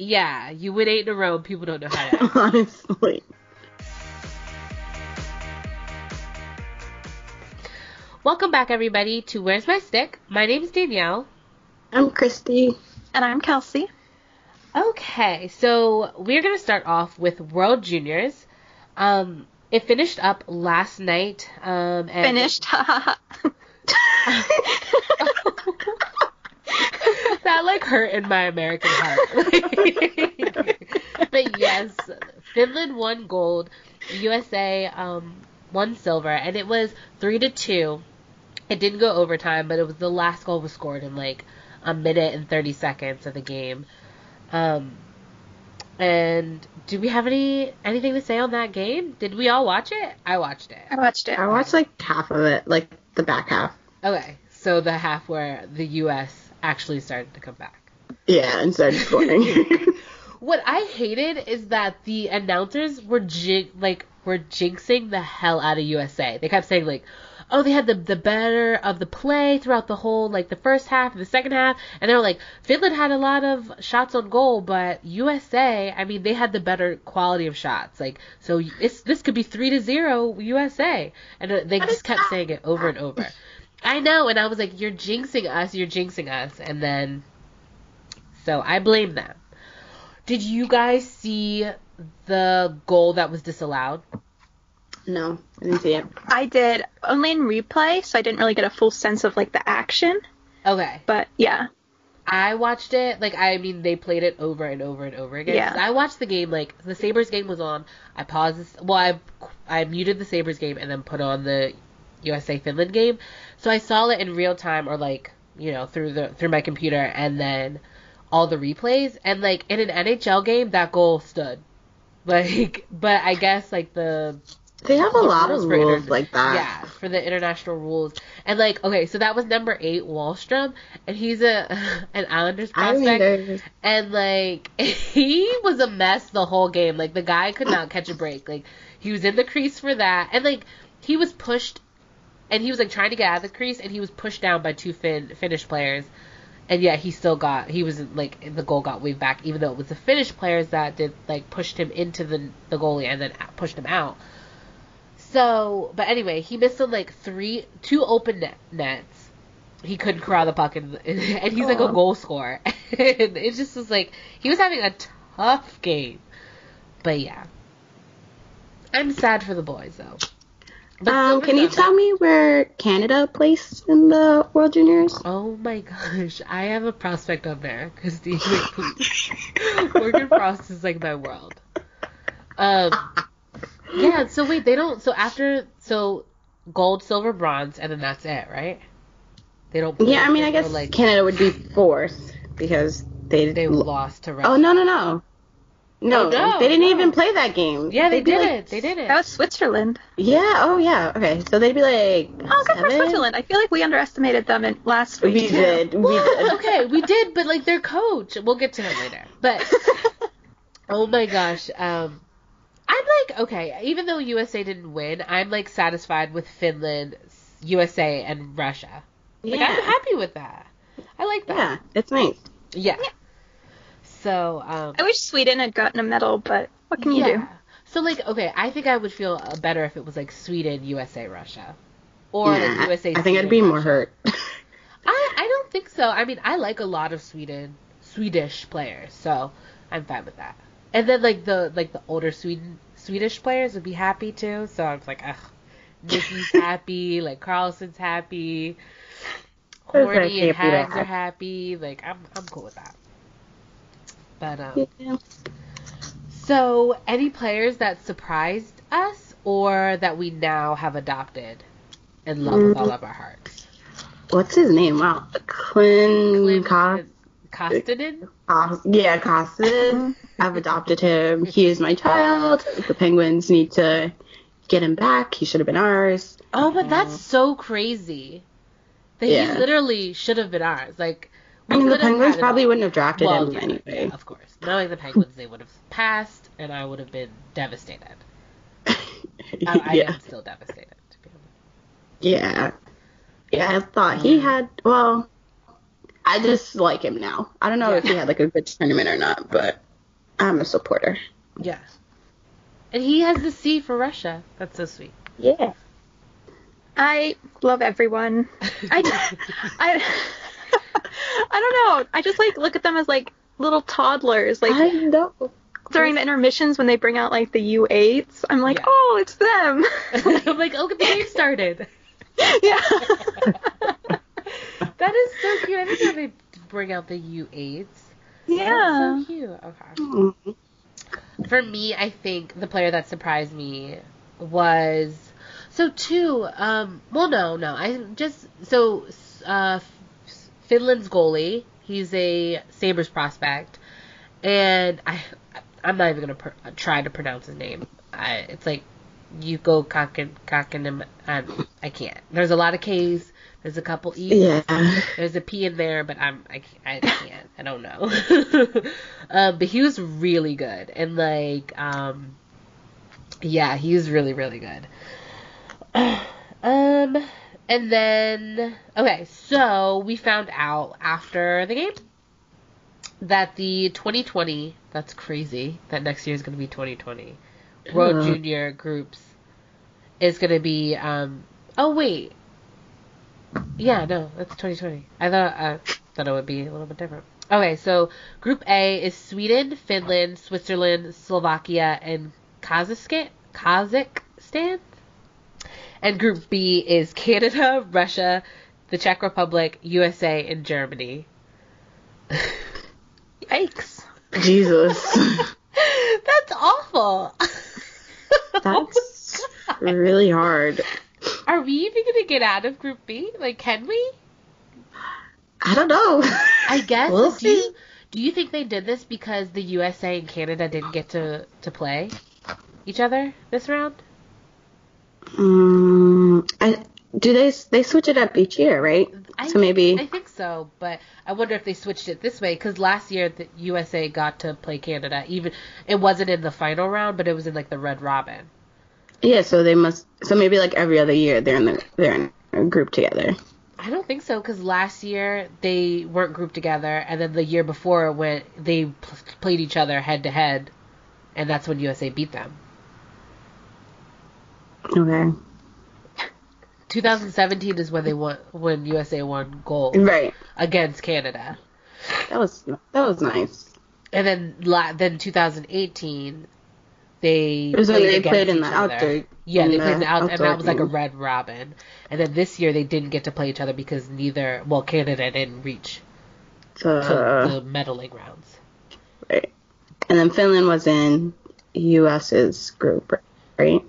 Yeah, you win eight in a row. People don't know how to. act. Honestly. Welcome back, everybody, to Where's My Stick? My name is Danielle. I'm Christy. And I'm Kelsey. Okay, so we're gonna start off with World Juniors. Um, it finished up last night. Um, and Finished. that like hurt in my American heart. but yes, Finland won gold. USA um won silver, and it was three to two. It didn't go overtime, but it was the last goal was scored in like a minute and thirty seconds of the game. Um, and do we have any anything to say on that game? Did we all watch it? I watched it. I watched it. I watched like half of it, like the back half. Okay, so the half where the U.S. actually started to come back. Yeah, and started scoring. What I hated is that the announcers were jin- like were jinxing the hell out of USA. They kept saying like, "Oh, they had the the better of the play throughout the whole like the first half and the second half," and they were like, "Finland had a lot of shots on goal, but USA, I mean, they had the better quality of shots. Like, so it's this could be three to zero USA," and uh, they just kept saying it over and over. I know, and I was like, "You're jinxing us, you're jinxing us," and then so I blame them. Did you guys see the goal that was disallowed? no, I didn't see it. I did only in replay, so I didn't really get a full sense of like the action. Okay. But yeah, I watched it, like, I mean, they played it over and over and over again. Yeah. I watched the game, like, the Sabres game was on. I paused this, well, I, I muted the Sabres game and then put on the USA Finland game. So I saw it in real time or, like, you know, through the, through my computer and then all the replays. And, like, in an NHL game, that goal stood. Like, but I guess, like, the They have a lot of rules like that. Yeah, for the international rules. And like, okay, so that was number eight, Wahlstrom, and he's a an Islanders prospect. And like, he was a mess the whole game. Like the guy could not catch a break. Like he was in the crease for that, and like he was pushed, and he was like trying to get out of the crease, and he was pushed down by two Fin Finnish players. And yet he still got he was like the goal got waved back even though it was the Finnish players that did like pushed him into the the goalie and then pushed him out. So, but anyway, he missed on like three, two open net, nets. He couldn't corral the puck, and, and he's like a goal scorer. and it just was like he was having a tough game. But yeah, I'm sad for the boys though. Um, can you tell me where Canada placed in the World Juniors? Oh my gosh, I have a prospect on there. Wait, please. Morgan Frost is like my world. Um, yeah. So wait, they don't. So after, so gold, silver, bronze, and then that's it, right? They don't. Yeah, I mean, I guess like Canada would be fourth because they they lo- lost to Russia. Oh no no no. No, Oh, no, they didn't no. even play that game. Yeah, they They'd did like- it. They did it. that was Switzerland. Yeah. Oh yeah. Okay. So they'd be like Oh, good for? Switzerland. I feel like we underestimated them in last week. We did. We did. okay, we did, but like their coach, we'll get to him later. But oh my gosh, um, I'm like okay, even though USA didn't win, I'm like satisfied with Finland, USA, and Russia. Like I'm happy with that. I like that. Yeah, that. it's nice. Yeah. So um, I wish Sweden had gotten a medal, but what can you yeah. do? So like okay, I think I would feel uh, better if it was like Sweden, USA, Russia, or yeah, like USA. I think I'd Sweden, be more Russia. hurt. I I don't think so. I mean, I like a lot of Sweden Swedish players, so I'm fine with that. And then like the like the older Sweden Swedish players would be happy too. So I was like, ugh, Nicky's happy, like Karlsson's happy, Those Horny and happy Hags are happy. Like I'm I'm cool with that. But um, Yeah. so any players that surprised us or that we now have adopted and love with all mm. of our hearts? What's his name? Wow, Quinn Klim Cos- Kostonen? Cos- Yeah, Kostin. Mm-hmm. I've adopted him. He is my child. The Penguins need to get him back. He should have been ours. Oh, but that's mm. so crazy. That Yeah. he literally should have been ours. Like, we I mean, the Penguins probably wouldn't have drafted Well, him yeah, anyway. yeah, of course. Knowing the Penguins, they would have passed, and I would have been devastated. I, I yeah. am still devastated. To be honest. Yeah. Yeah, I thought he um, had, well, I just like him now. I don't know if he had like a good tournament or not, but I'm a supporter. Yeah. And he has the C for Russia. That's so sweet. Yeah. I love everyone. I, I, I don't know. I just like look at them as like little toddlers. Like I know. during the intermissions when they bring out like the U8s, I'm like, Yeah. oh, it's them. I'm like, oh, get the game started. yeah. That is so cute. I didn't know they bring out the U8s. yeah. That's so cute. Okay. Mhm. For me, I think the player that surprised me was so two. Um, well, no, no. I just so uh, Finland's goalie. He's a Sabres prospect, and I I'm not even gonna pr- try to pronounce his name. I, it's like you Yuko Kakin Kakin. I, I can't. There's a lot of K's. There's a couple E's. Yeah. There's a P in there, but I'm I, I can't. I don't know. um, but he was really good, and like um, yeah, he was really really good. um, and then okay, so we found out after the game that the 2020 that's crazy that next year is going to be 2020 World Uh. Junior groups is going to be um oh wait yeah, no, that's 2020. I thought I thought it would be a little bit different. Okay, so Group A is Sweden, Finland, Switzerland, Slovakia, and Kazakhstan. Kazakhstan. And Group B is Canada, Russia, the Czech Republic, USA, and Germany. Yikes. Jesus. That's awful. That's oh really hard. Are we even gonna get out of Group B? Like, can we? I don't know. I guess. We'll do you see. do you think they did this because the USA and Canada didn't get to to play each other this round? Mm, I, do they they switch it up each year, right? I so maybe I think so, but I wonder if they switched it this way because last year the USA got to play Canada. Even it wasn't in the final round, but it was in like the Red Robin. yeah. So they must. So maybe like every other year they're in the they're in a group together. I don't think so because last year they weren't grouped together, and then the year before when they p- played each other head to head, and that's when USA beat them. Okay. 2017 is when they won when USA won gold Right. against Canada. That was that was nice. And then la- then 2018 they It was when played they played in the other. outdoor- Yeah, they the played in the out, and that was like a red robin. And then this year they didn't get to play each other because neither well Canada didn't reach to the medaling rounds. right. And then Finland was in U.S.'s group, right?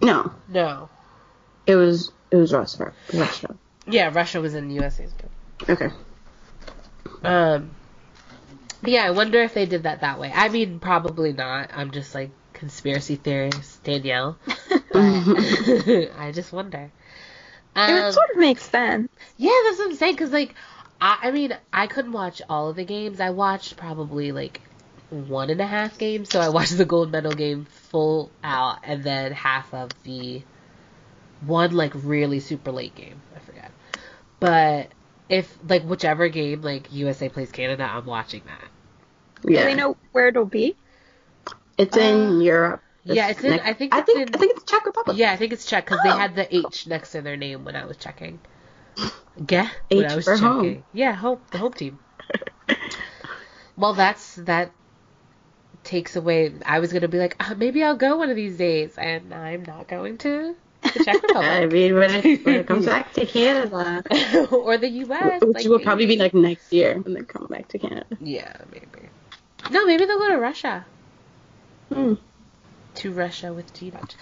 No, No. it was it was Russia. Russia. Yeah, Russia was in the USA's group. Okay. Um yeah, I wonder if they did that that way. I mean, probably not. I'm just like conspiracy theorist Danielle. I just wonder. it Um, sort of makes sense. Yeah, that's what I'm saying. Cause like, I, I mean, I couldn't watch all of the games. I watched probably like one and a half games. So I watched the gold medal game full out, and then half of the one like really super late game. I forget. But if like whichever game like USA plays Canada, I'm watching that. Yeah. Do Yeah. they know where it'll be? It's in uh, Europe. yeah, it's in- next- I think I it's think in- I think it's Czech Republic. Yeah, I think it's Czech because they Oh. had the H next to their name when I was checking. Yeah, when H I was for checking. home. Yeah, home the home team. Well, that's that takes away. I was gonna be like, uh, maybe I'll go one of these days, and I'm not going to the Czech I mean, when it, when it comes back to Canada, or the U.S. which like, will probably be like next year when they come back to Canada. yeah, maybe. No, maybe they'll go to Russia. Hmm. to Russia with G Dutch.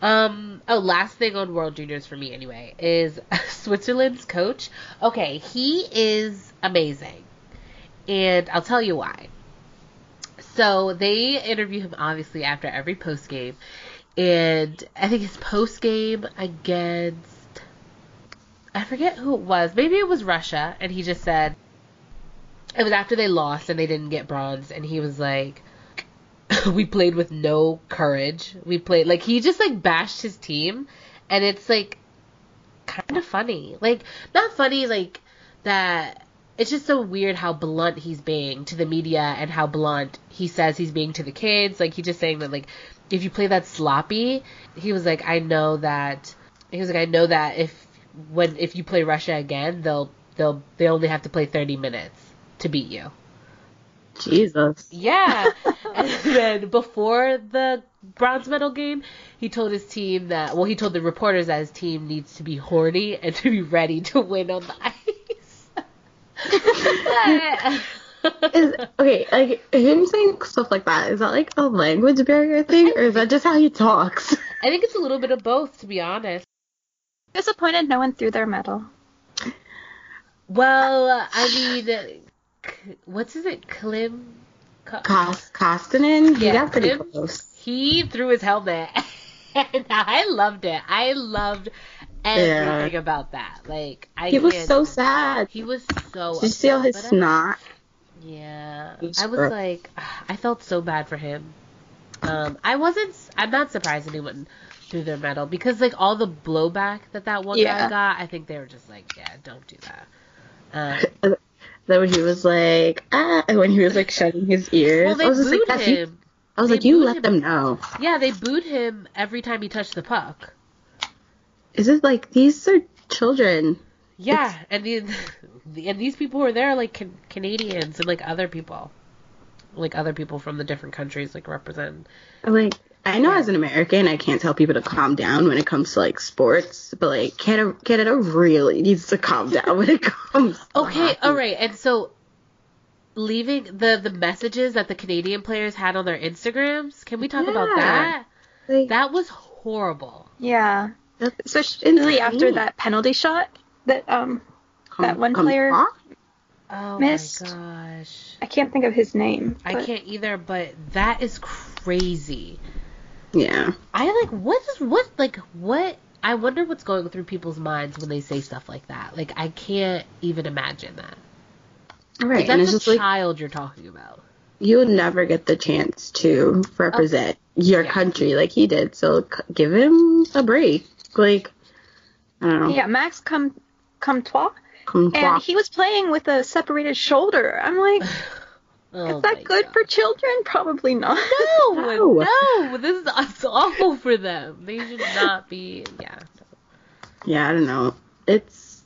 Um. Oh, last thing on World Juniors for me anyway is Switzerland's coach. Okay, he is amazing, and I'll tell you why. So they interview him obviously after every post game, and I think his post game against I forget who it was. Maybe it was Russia, and he just said it was after they lost and they didn't get bronze, and he was like, "We played with no courage. We played like he just like bashed his team, and it's like kind of funny. Like not funny like that it's just so weird how blunt he's being to the media and how blunt he says he's being to the kids. Like he's just saying that like if you play that sloppy, he was like, I know that he was like, I know that if when if you play Russia again, they'll they'll they only have to play 30 minutes to beat you. Jesus. Yeah. and then before the bronze medal game, he told his team that well, he told the reporters that his team needs to be horny and to be ready to win on the ice. Is, okay, like him saying stuff like that, is that like a language barrier thing, or is that just how he talks? I think it's a little bit of both, to be honest. Disappointed no one threw their medal. Well, I mean, what's his it? Klim? Ko- Kost- Koskinen, he Yeah, got pretty him? close. He threw his helmet, and I loved it. I loved everything about that. Like, I He was can't- so sad. He was so. Did you see all his but I- snot? Yeah, I was gross. like, I felt so bad for him. Um, I wasn't. I'm not surprised anyone threw their medal because like all the blowback that that one guy got, I think they were just like, yeah, don't do that. Um, Then when he was like, ah, and when he was like shutting his ears, well, they I was just like, you. him. I was They like, you let them know. Yeah, they booed him every time he touched the puck. Is it like these are children? Yeah, and the, and these people who are there are like can, Canadians and like other people, like other people from the different countries like represent. Like, I know as an American, I can't tell people to calm down when it comes to like sports, but like Canada, Canada really needs to calm down when it comes. to Okay, hockey. all right, and so leaving the the messages that the Canadian players had on their Instagrams. Can we talk about that? Like, That was horrible. Yeah. That's Especially insane. after that penalty shot that um that one player- off? Oh Missed. my gosh. I can't think of his name. I can't either, but that is crazy. Yeah. I like what is what like what I wonder what's going through people's minds when they say stuff like that. Like I can't even imagine that. Right. Like, and that's it's a just like child you're talking about. you would never get the chance to represent your Yeah. country like he did. So give him a break. Like, I don't know. Yeah, Max come Comtois, Come and he was playing with a separated shoulder. I'm like, Oh is that good God. for children? Probably not. No, No. no, this is it's awful for them. They should not be. Yeah, yeah, I don't know. It's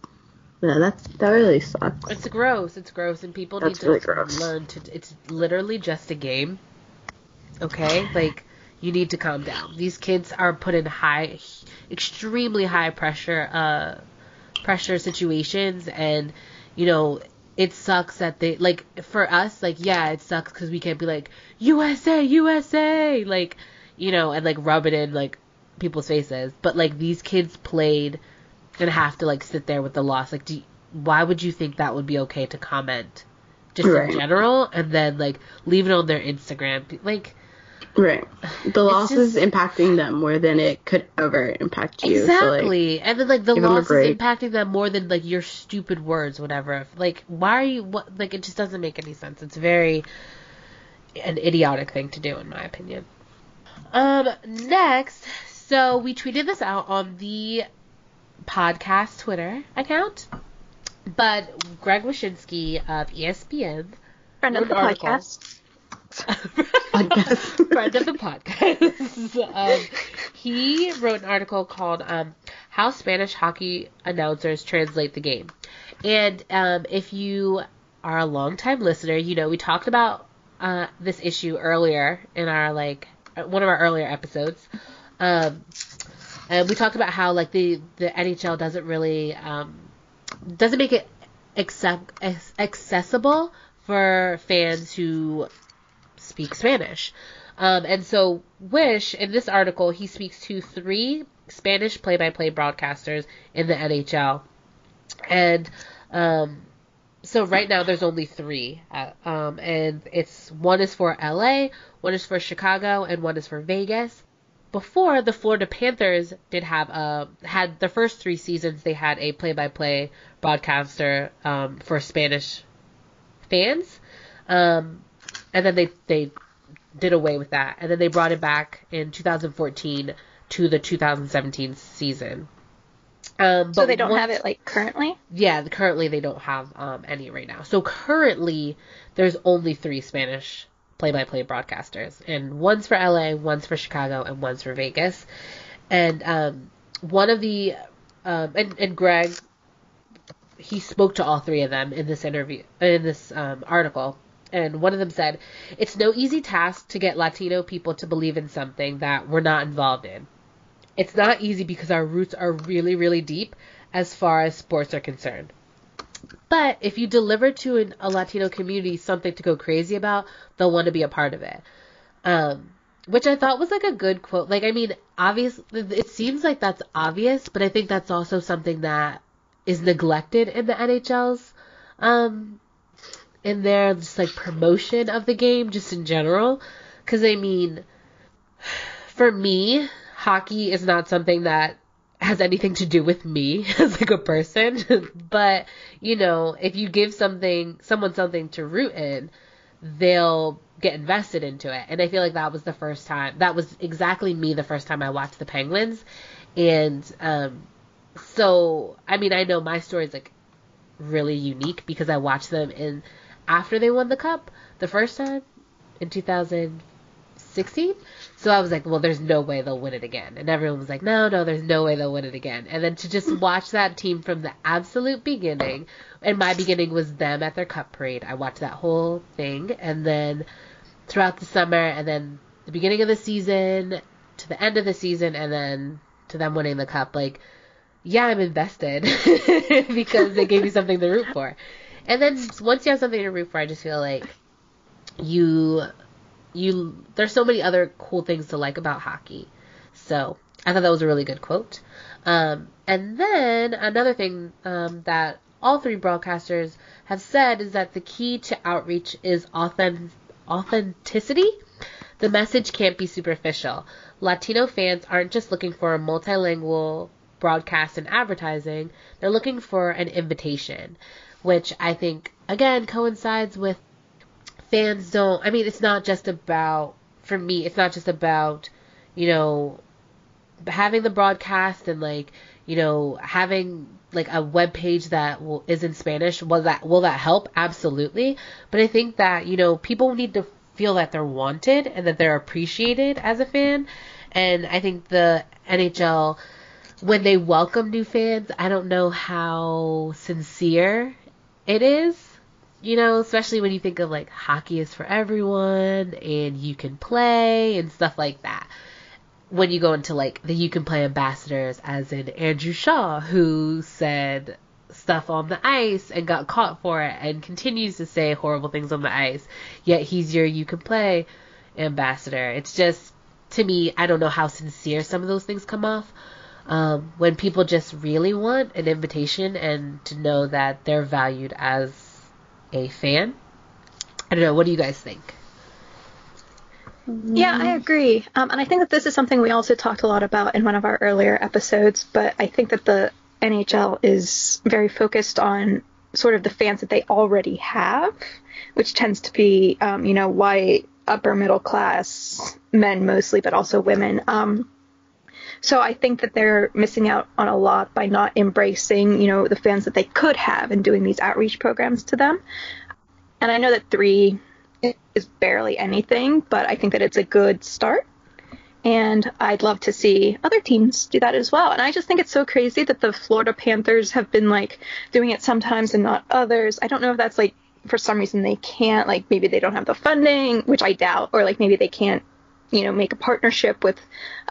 yeah, that's that really sucks. it's gross. It's gross, and people That's need really to gross. learn to. It's literally just a game. Okay, like you need to calm down. These kids are put in high, extremely high pressure, uh, pressure situations, and you know it sucks that they like for us like yeah it sucks because we can't be like USA USA like you know and like rub it in like people's faces but like these kids played and have to like sit there with the loss like do why would you think that would be okay to comment just Right. in general and then like leave it on their Instagram like Right. The loss just- is impacting them more than it could ever impact you. So, like, Exactly. and then like the give 'em loss is impacting them more than like your stupid words, whatever. Like why are you what like it just doesn't make any sense. It's very an idiotic thing to do in my opinion. Um next, so we tweeted this out on the podcast Twitter account. But Greg Wyshynski of ESPN Friend of the Good article. podcast. Friend of the podcast. um, he wrote an article called um, "How Spanish Hockey Announcers Translate the Game," and um, if you are a longtime listener, you know we talked about uh, this issue earlier in our like uh, one of our earlier episodes. Um, and we talked about how like the the NHL doesn't really um, doesn't make it accept, accessible for fans who speak Spanish. Um, and so Wysh in this article he speaks to three Spanish play-by-play broadcasters in the NHL, and um, so right now there's only three, uh, um, and it's one is for LA, one is for Chicago, and one is for Vegas. Before the Florida Panthers did have a had the first three seasons they had a play-by-play broadcaster um, for Spanish fans, um, and then they they did away with that, and then they brought it back in 2014 to the 2017 season. Um, So they don't once- have it like currently. Yeah, currently they don't have um, any right now. So currently there's only three Spanish play-by-play broadcasters, and one's for LA, one's for Chicago, and one's for Vegas. And um, one of the um, and and Greg, he spoke to all three of them in this interview in this um, article. And one of them said, "It's no easy task to get Latino people to believe in something that we're not involved in. It's not easy because our roots are really, really deep as far as sports are concerned. But if you deliver to an, a Latino community something to go crazy about, they'll want to be a part of it. Um, which I thought was like a good quote. Like, I mean, obvious. It seems like that's obvious, but I think that's also something that is neglected in the NHL's, um, in their just like promotion of the game, just in general. Because I mean, for me, hockey is not something that has anything to do with me as like a person. but, you know, if you give something someone something to root in, they'll get invested into it. And I feel like that was the first time that was exactly me the first time I watched the Penguins. And um so I mean I know my story is like really unique because I watched them in after they won the cup the first time in 2016. So I was like, well, there's no way they'll win it again. And everyone was like, no, no, there's no way they'll win it again. And then to just watch that team from the absolute beginning, and my beginning was them at their cup parade. I watched that whole thing, and then throughout the summer, and then the beginning of the season to the end of the season, and then to them winning the cup. Like, yeah, I'm invested because they gave me something to root for. And then once you have something to root for, I just feel like you you there's so many other cool things to like about hockey. So I thought that was a really good quote. Um, and then another thing um, that all three broadcasters have said is that the key to outreach is authentic, authenticity. The message can't be superficial. Latino fans aren't just looking for a multilingual broadcast and advertising, they're looking for an invitation, which I think, again, coincides with fans don't. I mean, it's not just about, for me, it's not just about, you know, having the broadcast and like, you know, having like a web page that will, is in Spanish. Will that will that help? Absolutely. But I think that you know people need to feel that they're wanted and that they're appreciated as a fan. And I think the NHL, when they welcome new fans, I don't know how sincere it is. You know, especially when you think of like hockey is for everyone and you can play and stuff like that. When you go into like the you can play ambassadors, as in Andrew Shaw, who said stuff on the ice and got caught for it and continues to say horrible things on the ice, yet he's your you can play ambassador. It's just, to me, I don't know how sincere some of those things come off. Um, when people just really want an invitation and to know that they're valued as a fan. I don't know. What do you guys think? Yeah, I agree. Um, and I think that this is something we also talked a lot about in one of our earlier episodes, but I think that the NHL is very focused on sort of the fans that they already have, which tends to be, um, you know, white, upper middle class men mostly, but also women. Um, so I think that they're missing out on a lot by not embracing, you know, the fans that they could have and doing these outreach programs to them. And I know that three is barely anything, but I think that it's a good start. And I'd love to see other teams do that as well. And I just think it's so crazy that the Florida Panthers have been like doing it sometimes and not others. I don't know if that's like for some reason they can't, like maybe they don't have the funding, which I doubt, or like maybe they can't, you know, make a partnership with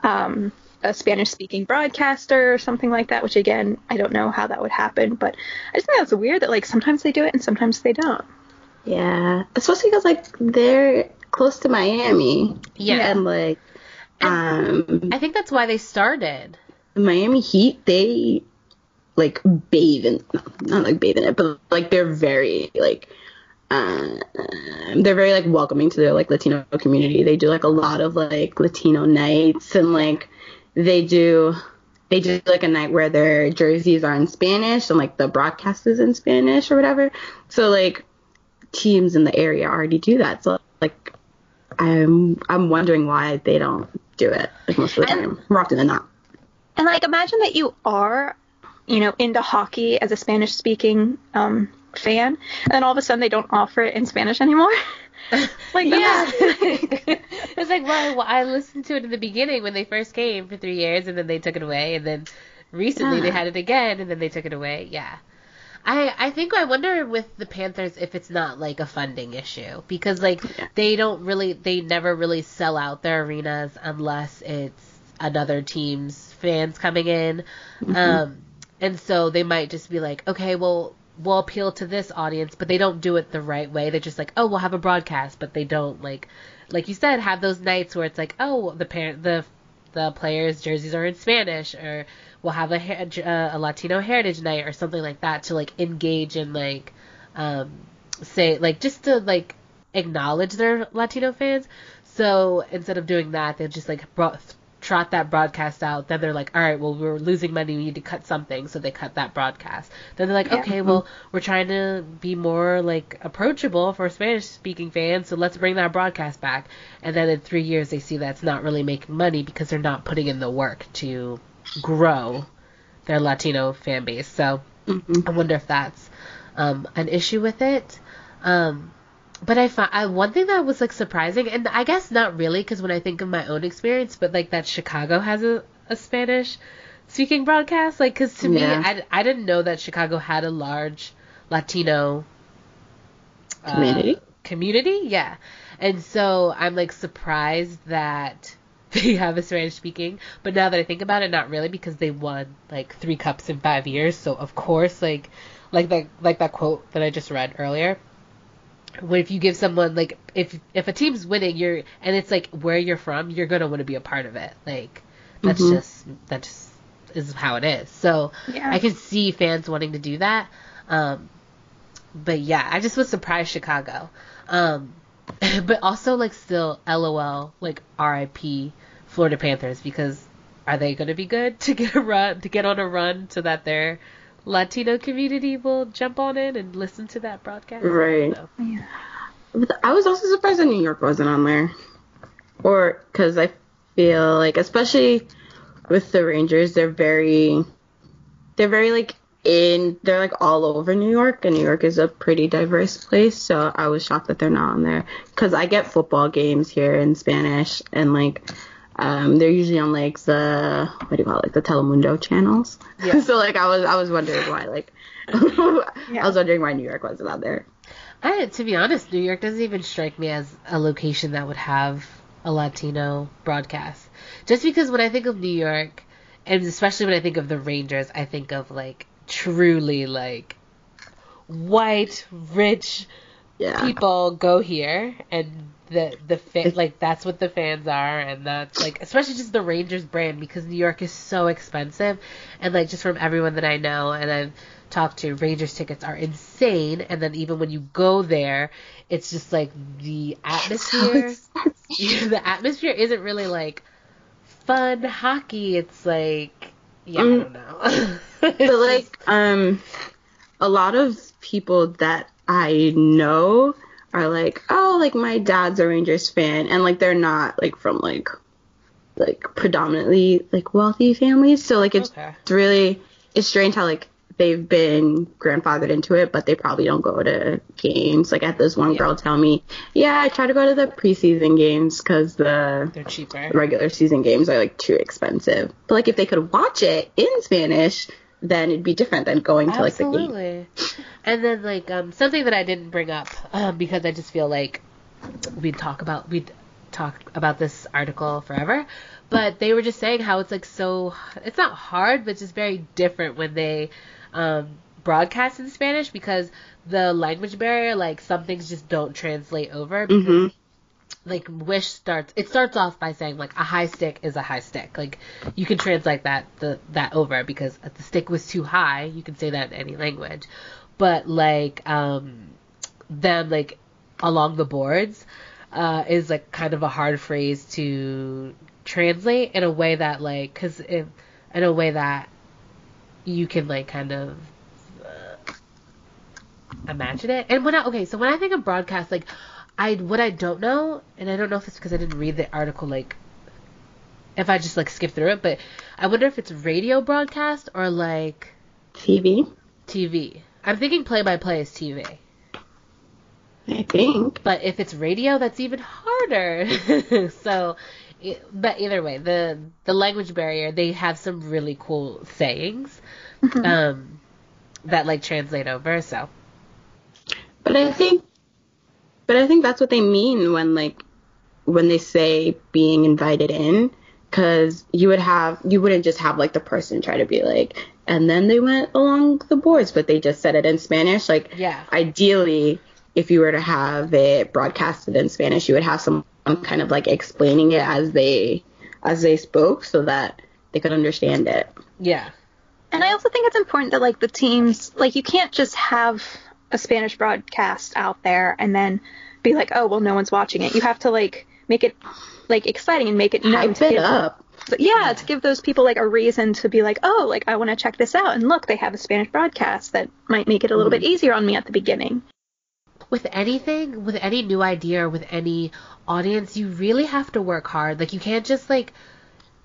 um, a Spanish speaking broadcaster or something like that, which again, I don't know how that would happen. But I just think that's weird that like sometimes they do it and sometimes they don't. Yeah, especially because like they're close to Miami. Yeah. and like um, I think that's why they started. Miami Heat, they like bathe in not like bathe in it, but like they're very like uh, they're very like welcoming to their like Latino community. They do like a lot of like Latino nights and like they do they do like a night where their jerseys are in Spanish and like the broadcast is in Spanish or whatever. So like teams in the area already do that. So like I'm I'm wondering why they don't do it like most of the And- time, more often than not. And like imagine that you are, you know, into hockey as a Spanish speaking um, fan, and then all of a sudden they don't offer it in Spanish anymore. like yeah, it's like well, well, I listened to it in the beginning when they first came for three years, and then they took it away, and then recently yeah. they had it again, and then they took it away. Yeah. I I think I wonder with the Panthers if it's not like a funding issue because like yeah. they don't really they never really sell out their arenas unless it's another team's fans coming in. Mm-hmm. Um and so they might just be like, okay, well we'll appeal to this audience, but they don't do it the right way. They're just like, oh, we'll have a broadcast, but they don't like like you said have those nights where it's like, oh, the parent the the players' jerseys are in Spanish, or we'll have a uh, a Latino Heritage Night or something like that to like engage and like um, say like just to like acknowledge their Latino fans. So instead of doing that, they just like brought trot that broadcast out. Then they're like, all right, well, we're losing money. We need to cut something. So they cut that broadcast. Then they're like, yeah. okay, well, we're trying to be more like approachable for Spanish speaking fans. So let's bring that broadcast back. And then in three years, they see that's not really making money because they're not putting in the work to grow their Latino fan base. So mm-hmm. I wonder if that's um, an issue with it. Um, but I found I, one thing that was like surprising, and I guess not really, because when I think of my own experience, but like that Chicago has a, a Spanish speaking broadcast, like because to yeah. me, I, I didn't know that Chicago had a large Latino uh, community. Community, yeah, and so I'm like surprised that they have a Spanish speaking. But now that I think about it, not really because they won like three cups in five years. So of course, like like that like that quote that I just read earlier what if you give someone like if if a team's winning you're and it's like where you're from you're gonna want to be a part of it like that's mm-hmm. just that just is how it is so yeah. i can see fans wanting to do that um but yeah i just was surprised chicago um but also like still lol like rip florida panthers because are they gonna be good to get a run to get on a run so that they're Latino community will jump on in and listen to that broadcast. Right. So. Yeah. I was also surprised that New York wasn't on there. Or because I feel like, especially with the Rangers, they're very, they're very like in, they're like all over New York, and New York is a pretty diverse place. So I was shocked that they're not on there. Because I get football games here in Spanish, and like um, they're usually on like the what do you call it, like the Telemundo channels. Yeah. so like I was I was wondering why like yeah. I was wondering why New York wasn't out there. I, to be honest, New York doesn't even strike me as a location that would have a Latino broadcast. Just because when I think of New York, and especially when I think of the Rangers, I think of like truly like white, rich yeah. people go here and the the fa- like that's what the fans are and that's like especially just the Rangers brand because New York is so expensive and like just from everyone that I know and I've talked to Rangers tickets are insane and then even when you go there it's just like the atmosphere so the atmosphere isn't really like fun. Hockey it's like yeah mm. I don't know. But like um a lot of people that I know are like, oh, like my dad's a Rangers fan, and like they're not like from like like predominantly like wealthy families. So like it's okay. really it's strange how like they've been grandfathered into it, but they probably don't go to games. Like I had this one yeah. girl tell me, yeah, I try to go to the preseason games because the they're cheaper. Regular season games are like too expensive. But like if they could watch it in Spanish, then it'd be different than going to Absolutely. like the game. And then like um something that I didn't bring up um, because I just feel like we'd talk about we'd talk about this article forever, but they were just saying how it's like so it's not hard but just very different when they um broadcast in Spanish because the language barrier like some things just don't translate over because mm-hmm like Wysh starts it starts off by saying like a high stick is a high stick. Like you can translate that the that over because the stick was too high you can say that in any language. But like um them like along the boards uh is like kind of a hard phrase to translate in a way that like because in, in a way that you can like kind of uh, imagine it. And when I okay so when I think of broadcast like I what I don't know, and I don't know if it's because I didn't read the article like if I just like skip through it, but I wonder if it's radio broadcast or like TV. TV. I'm thinking play by play is TV. I think. But if it's radio, that's even harder. so, but either way, the the language barrier, they have some really cool sayings um, that like translate over. So, But I think, but I think that's what they mean when like when they say being invited in, because you would have you wouldn't just have like the person try to be like, and then they went along the boards, but they just said it in Spanish. Like, Yeah. ideally, if you were to have it broadcasted in Spanish, you would have someone kind of like explaining it as they as they spoke, so that they could understand it. yeah. And I also think it's important that like the teams like you can't just have a Spanish broadcast out there and then be like, oh well, no one's watching it. You have to like make it like exciting and make it known Hype to it give- up. So, yeah, to give those people like a reason to be like, oh, like I want to check this out, and look, they have a Spanish broadcast that might make it a little bit mm-hmm. easier on me at the beginning. with anything, with any new idea or with any audience, you really have to work hard. Like you can't just like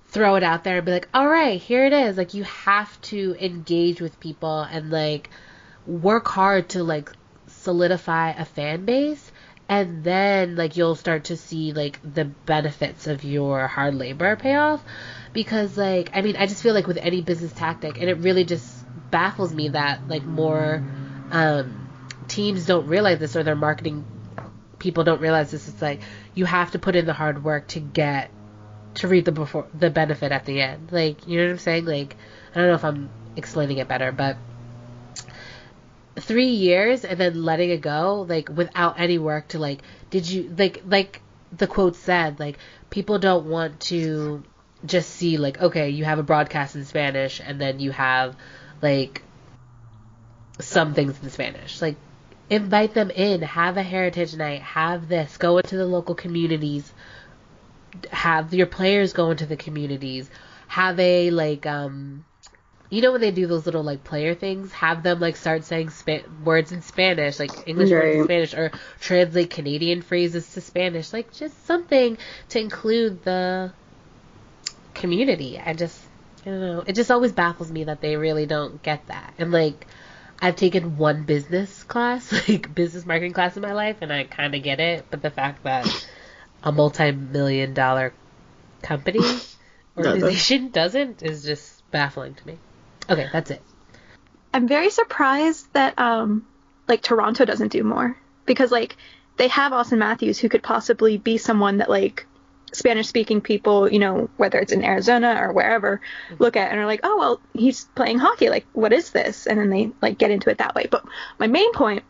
throw it out there and be like, "All right, here it is." Like you have to engage with people and like work hard to like solidify a fan base and then like you'll start to see like the benefits of your hard labor pay off because like I mean, I just feel like with any business tactic and it really just baffles me that like more um teams don't realize this or their marketing people don't realize this. It's like you have to put in the hard work to get to reap the before the benefit at the end. Like you know what I'm saying? Like I don't know if I'm explaining it better, but three years and then letting it go like without any work to like did you like like the quote said like people don't want to just see like okay you have a broadcast in spanish and then you have like some things in spanish. Like invite them in have a heritage night have this go into the local communities have your players go into the communities have a like um you know when they do those little like player things? Have them like start saying spa- words in spanish like english words in spanish or translate canadian phrases to spanish. Like just something to include the community. I just i don't know. It just always baffles me that they really don't get that. And like i've taken one business class like business marketing class in my life and i kind of get it. But the fact that a multi-million dollar company organization doesn't is just baffling to me okay that's it I'm very surprised that um like Toronto doesn't do more because like they have Auston Matthews who could possibly be someone that like Spanish speaking people, you know, whether it's in Arizona or wherever, look at and are like, "Oh, well, he's playing hockey. Like, what is this?" And then they like get into it that way. But my main point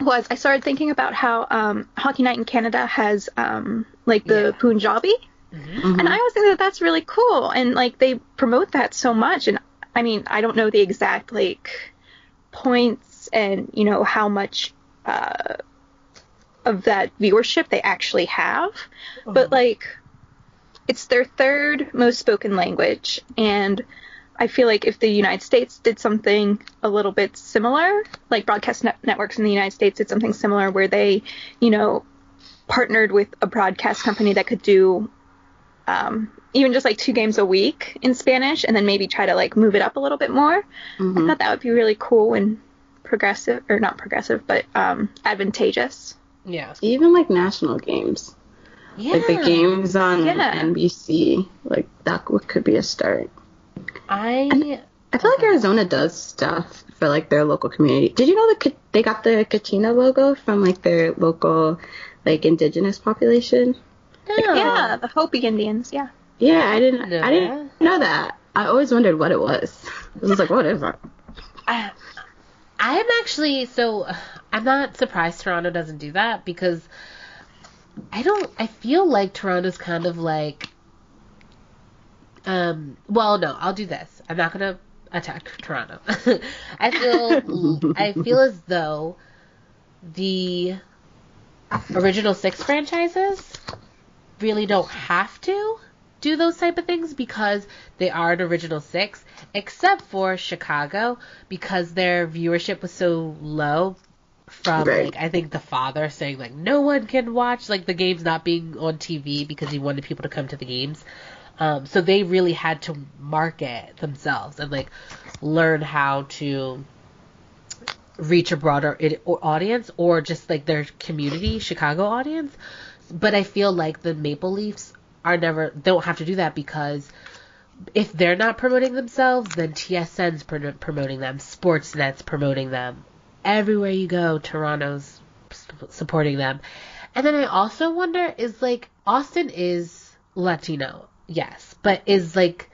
was I started thinking about how um, Hockey Night in Canada has um, like the Yeah. Punjabi, and I always think that that's really cool, and like they promote that so much. And I mean, I don't know the exact like points and you know how much uh, of that viewership they actually have, but like it's their third most spoken language, and I feel like if the United States did something a little bit similar, like broadcast net- networks in the United States did something similar where they, you know, partnered with a broadcast company that could do um, even just like two games a week in Spanish and then maybe try to like move it up a little bit more. I thought that would be really cool and progressive, or not progressive, but um, advantageous. yeah Even like national games, yeah like the games on Yeah. NBC, like that could be a start. i I feel like Arizona does stuff for like their local community. Did you know that they got the Kachina logo from like their local like indigenous population? No. Yeah, the Hopi Indians. Yeah. Yeah, I didn't. Know I didn't know that. I always wondered what it was. I was like, what is that? I, I'm actually so I'm not surprised Toronto doesn't do that because I don't I feel like Toronto's kind of like um well no, I'll do this. I'm not going to attack Toronto. I feel I feel as though the original 6 franchises really don't have to do those type of things because they are an original six, except for Chicago because their viewership was so low from Right. like I think the father saying like no one can watch like the games not being on TV because he wanted people to come to the games. Um, so they really had to market themselves and like learn how to reach a broader audience or just like their community, Chicago audience. But I feel like the Maple Leafs are never don't have to do that because if they're not promoting themselves, then TSN's pro- promoting them, Sportsnet's promoting them. Everywhere you go, Toronto's supporting them. And then I also wonder is like Auston is Latino, yes, but is like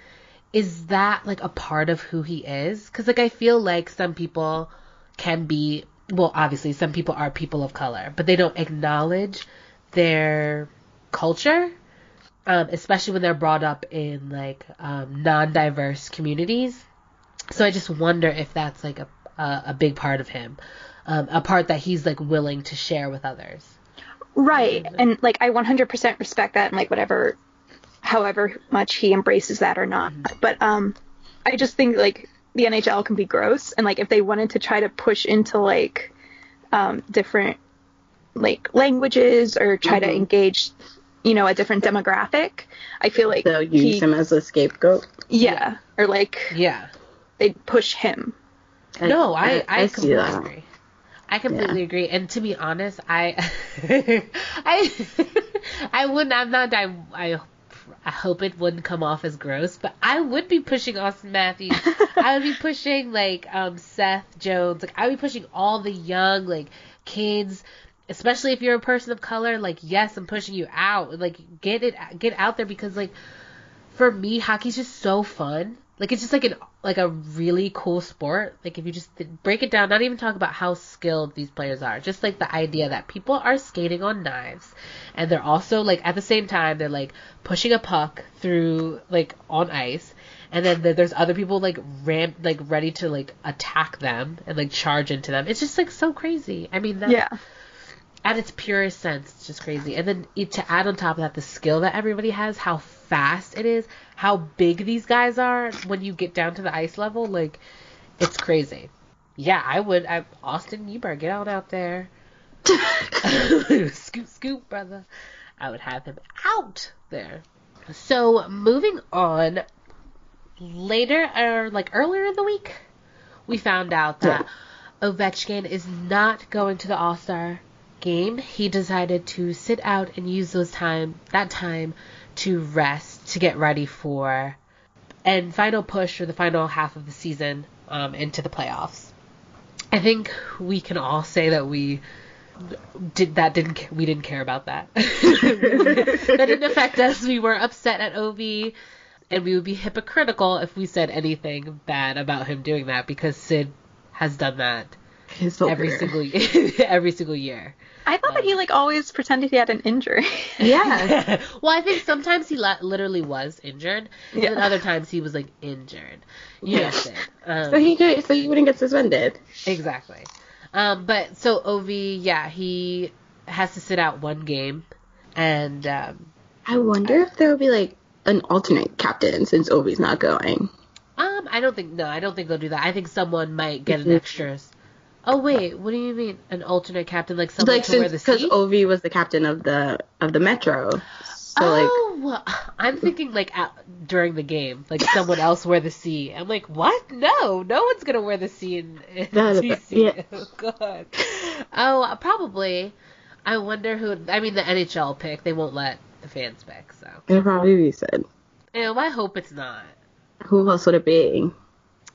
is that like a part of who he is? Cuz like I feel like some people can be well, obviously some people are people of color, but they don't acknowledge their culture um, especially when they're brought up in like um, non-diverse communities. So I just wonder if that's like a a, a big part of him, um, a part that he's like willing to share with others. Right. And like I 100% respect that and like whatever however much he embraces that or not. But um I just think like the NHL can be gross and like if they wanted to try to push into like um different like languages or try to engage you know a different demographic, I feel like They'll use he, him as a scapegoat. yeah, or like Yeah. they push him. No, I I, see completely agree. I completely agree. And to be honest, I I I wouldn't. I'm not. I I. I hope it wouldn't come off as gross, but I would be pushing Auston Matthews. I would be pushing like um Seth Jones. Like I would be pushing all the young like kids, especially if you're a person of color. Like yes, I'm pushing you out. Like get it get out there because like for me, hockey's just so fun. Like it's just like an like a really cool sport. Like if you just break it down, not even talk about how skilled these players are, just like the idea that people are skating on knives, and they're also like at the same time they're like pushing a puck through like on ice, and then there- there's other people like ram like ready to like attack them and like charge into them. It's just like so crazy. I mean, that, Yeah. At its purest sense, it's just crazy. And then to add on top of that, the skill that everybody has, how fast it is, how big these guys are when you get down to the ice level, like it's crazy. Yeah, I would. I, Auston, you better get on out there. scoop, scoop, brother. I would have him out there. So moving on, later or like earlier in the week, we found out that Ovechkin is not going to the All Star game. He decided to sit out and use those time that time to rest to get ready for and final push for the final half of the season um, into the playoffs. I think we can all say that we did that didn't we didn't care about that. that didn't affect us. We were upset at Ov, and we would be hypocritical if we said anything bad about him doing that because Sid has done that It's so every weird. single every single year. I thought that he like always pretended he had an injury. Yeah. well, I think sometimes he li- literally was injured, Yeah. and other times he was like injured. You Yeah. Um, so he could, so he wouldn't get suspended. Exactly. Um, but so Ovi, yeah, he has to sit out one game, and um, I wonder if there will be like an alternate captain since Ovi's not going. um, I don't think no, I don't think they'll do that. I think someone might get an Mhm. Oh wait, what do you mean an alternate captain, like someone like to wear the because? Ovi was the captain of the of the Metro, so like oh, well, I'm thinking like at, during the game, like someone else wear the C. I'm like, what? No, no one's gonna wear the C in, in TC. yeah. Oh god. Oh, uh, probably. I wonder who. I mean, the NHL pick. They won't let the fans pick. So, it'll probably be Sid. Ew, I hope it's not. Who else would it be?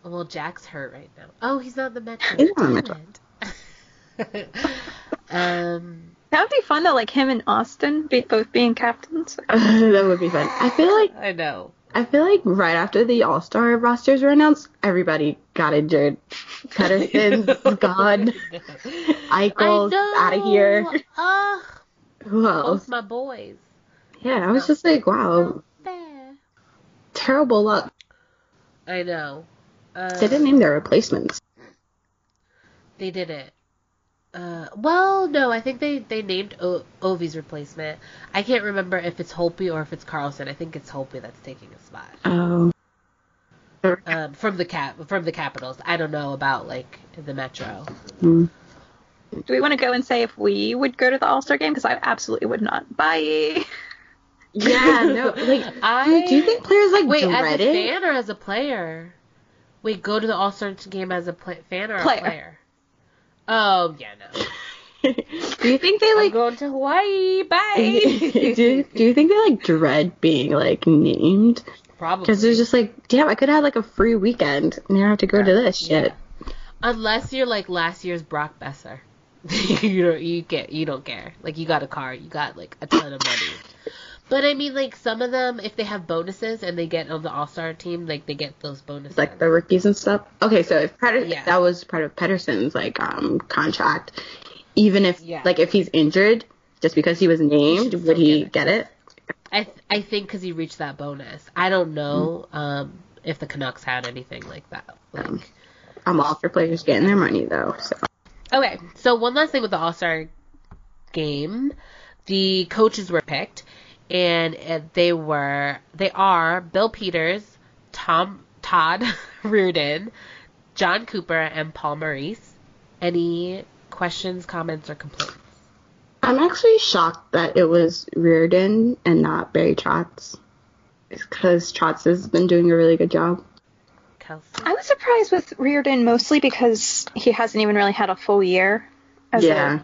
Well, Jack's hurt right now. Oh, he's not in the Metro. He's not in the Damn it. um. That would be fun though, like him and Auston be, both being captains. that would be fun. I feel like I know. I feel like right after the All Star rosters were announced, everybody got injured. Pettersson's gone. Eichel's out of here. Ugh. Who Both else? my boys. Yeah, I was just like, wow, terrible luck. I know. Uh, They didn't name their replacements. They didn't. Uh, well, no, I think they, they named o- Ovi's replacement. I can't remember if it's Holtby or if it's Carlson. I think it's Holtby that's taking a spot. Oh. Um, from the cap from the Capitals. I don't know about like the Metro. Hmm. Do we want to go and say if we would go to the All Star game? Because I absolutely would not. Bye. Yeah, no, like I do you think players like wait dread as a fan or as a player? Wait, go to the All Star game as a play- fan or Player. a player? Oh yeah, no. do you think they I'm like going to Hawaii. Bye. do, do you think they like dread being like named? Probably. Because they're just like, damn, I could have like a free weekend and I have to go to this shit. Unless you're like last year's Brock Boeser. you don't you get you don't care. Like you got a car, you got like a ton of money. But I mean like some of them if they have bonuses and they get on the all star team, like they get those bonuses. Like the rookies and stuff. Okay, so if Peder- Yeah. that was part of Pettersson's like um contract, even if Yeah. like if he's injured, just because he was named, should would he get it. get it? I th- I think because he reached that bonus. I don't know um if the Canucks had anything like that. Like I'm all for players getting their money though. So Okay, so one last thing with the All Star game, the coaches were picked, and uh, they were they are Bill Peters, Tom Todd Reirden, John Cooper, and Paul Maurice. Any questions, comments, or complaints? I'm actually shocked that it was Reirden and not Barry Trotz. Because Trotz has been doing a really good job. Kelsey? I was surprised with Reirden mostly because he hasn't even really had a full year as yeah.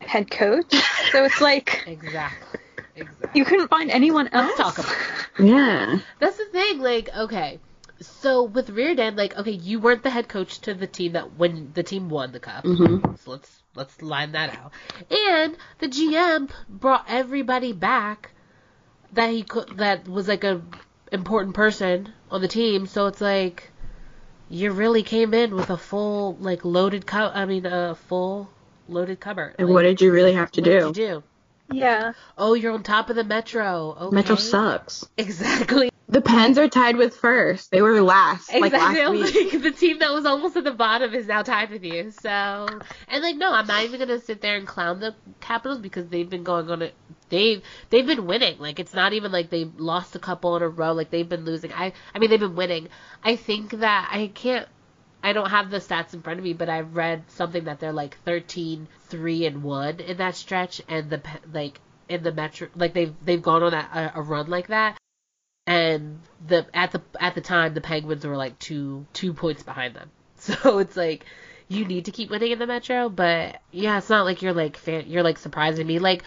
a head coach. So it's like Exactly. Exactly. you couldn't find anyone else. Let's talk about. Yeah. That's the thing. Like, okay, so with Reirden, like, okay, you weren't the head coach to the team that when the team won the cup. hmm So let's let's line that out. And the GM brought everybody back that he could that was like a important person on the team. So it's like you really came in with a full like loaded cup. I mean, a full loaded cupboard. And Like, what did you really have to what do? did you do? Yeah. Oh, you're on top of the metro. Okay. Metro sucks. Exactly. The Pens are tied with first. They were last, like Exactly. last week. like, the team that was almost at the bottom is now tied with you. So, and like, no, I'm not even gonna sit there and clown the Capitals because they've been going on it. They've they've been winning. Like, it's not even like they've lost a couple in a row. Like they've been losing. I I mean, they've been winning. I think that I can't. I don't have the stats in front of me, but I've read something that they're like 13, 3 and 1 in that stretch, and the like in the metro, like they've they've gone on a, a run like that and the at the at the time the Penguins were like two two points behind them. So it's like you need to keep winning in the Metro, but yeah, it's not like you're like fan, you're like surprising me. Like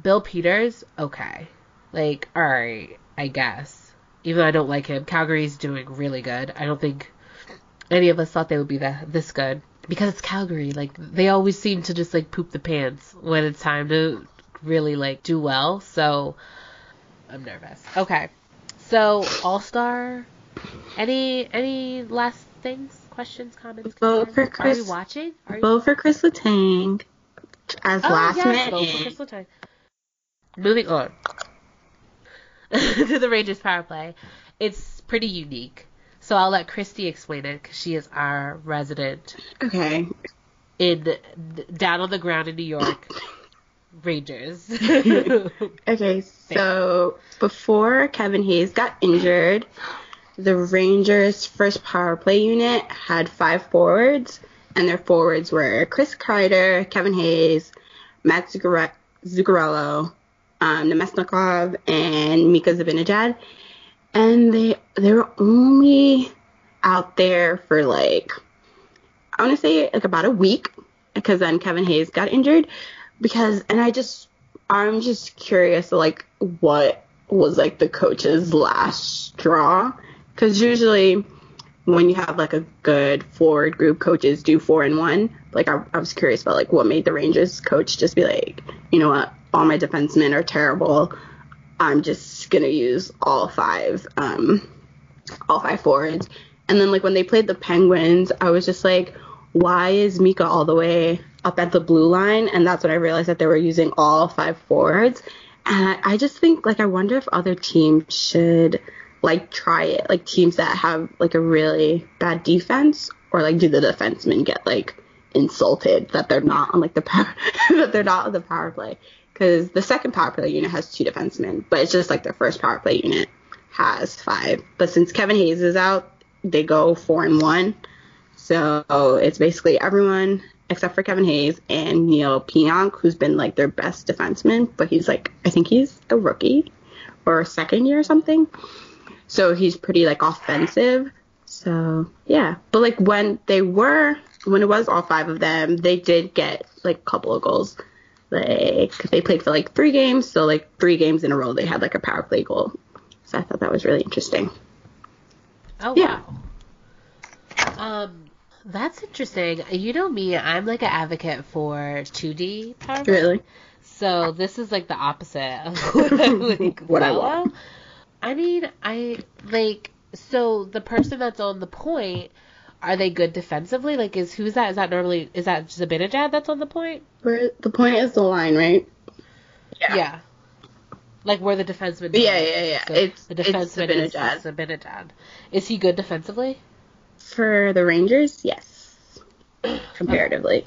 Bill Peters, okay, like all right, I guess. Even though I don't like him, Calgary's doing really good. I don't think any of us thought they would be that this good because it's Calgary. Like they always seem to just like poop the pants when it's time to really like do well. So I'm nervous. Okay. So All Star. Any any last things? Questions, comments? Vote concerns? for Are we watching? Are you? Vote for Chris Letang as oh, last yes, minute. vote for Chris Letang. Moving on to the Rangers power play. It's pretty unique. So I'll let Christy explain it because she is our resident Okay. in down on the ground in New York. Rangers. Okay, so before Kevin Hayes got injured, the Rangers' first power play unit had five forwards, and their forwards were Chris Kreider, Kevin Hayes, Matt Zuccar- Zuccarello, um, Namestnikov, and Mika Zibanejad. And they they were only out there for like I want to say like about a week because then Kevin Hayes got injured because and I just I'm just curious like what was like the coach's last straw? Because usually when you have like a good forward group coaches do four and one like I, I was curious about like what made the Rangers coach just be like you know what? All my defensemen are terrible. I'm just gonna use all five um all five forwards and then like when they played the Penguins I was just like why is Mika all the way up at the blue line? And that's when I realized that they were using all five forwards. And I, I just think, like, I wonder if other teams should, like, try it. Like, teams that have, like, a really bad defense, or, like, do the defensemen get, like, insulted that they're not on, like, the power, that they're not on the power play? Because the second power play unit has two defensemen, but it's just, like, their first power play unit has five. But since Kevin Hayes is out, they go four and one. So it's basically everyone except for Kevin Hayes and Neal Pionk, who's been like their best defenseman, but he's like I think he's a rookie or second year or something. So he's pretty like offensive. So yeah, but like when they were when it was all five of them, they did get like a couple of goals. Like they played for like three games, so like three games in a row they had like a power play goal. So I thought that was really interesting. Oh Yeah. wow. Um, that's interesting. You know me, I'm like an advocate for 2D power play. Really? So this is like the opposite of like What I want. I mean, I like so the person that's on the point. Are they good defensively? Like, is who's that? Is that normally is that Zibanejad that's on the point? Where the point is the line, right? Yeah. Yeah. Like where the defenseman. Yeah, is. yeah, yeah. So It's- the it's defenseman is Zibanejad. Zibanejad. Is he good defensively? For the Rangers, yes. Comparatively.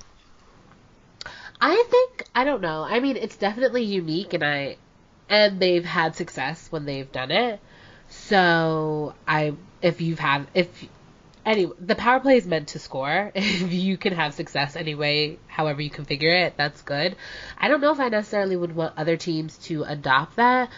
I think I don't know. I mean, it's definitely unique, and I and they've had success when they've done it. So I, if you've had if anyway, the power play is meant to score. If you can have success anyway, however you configure it, that's good. I don't know if I necessarily would want other teams to adopt that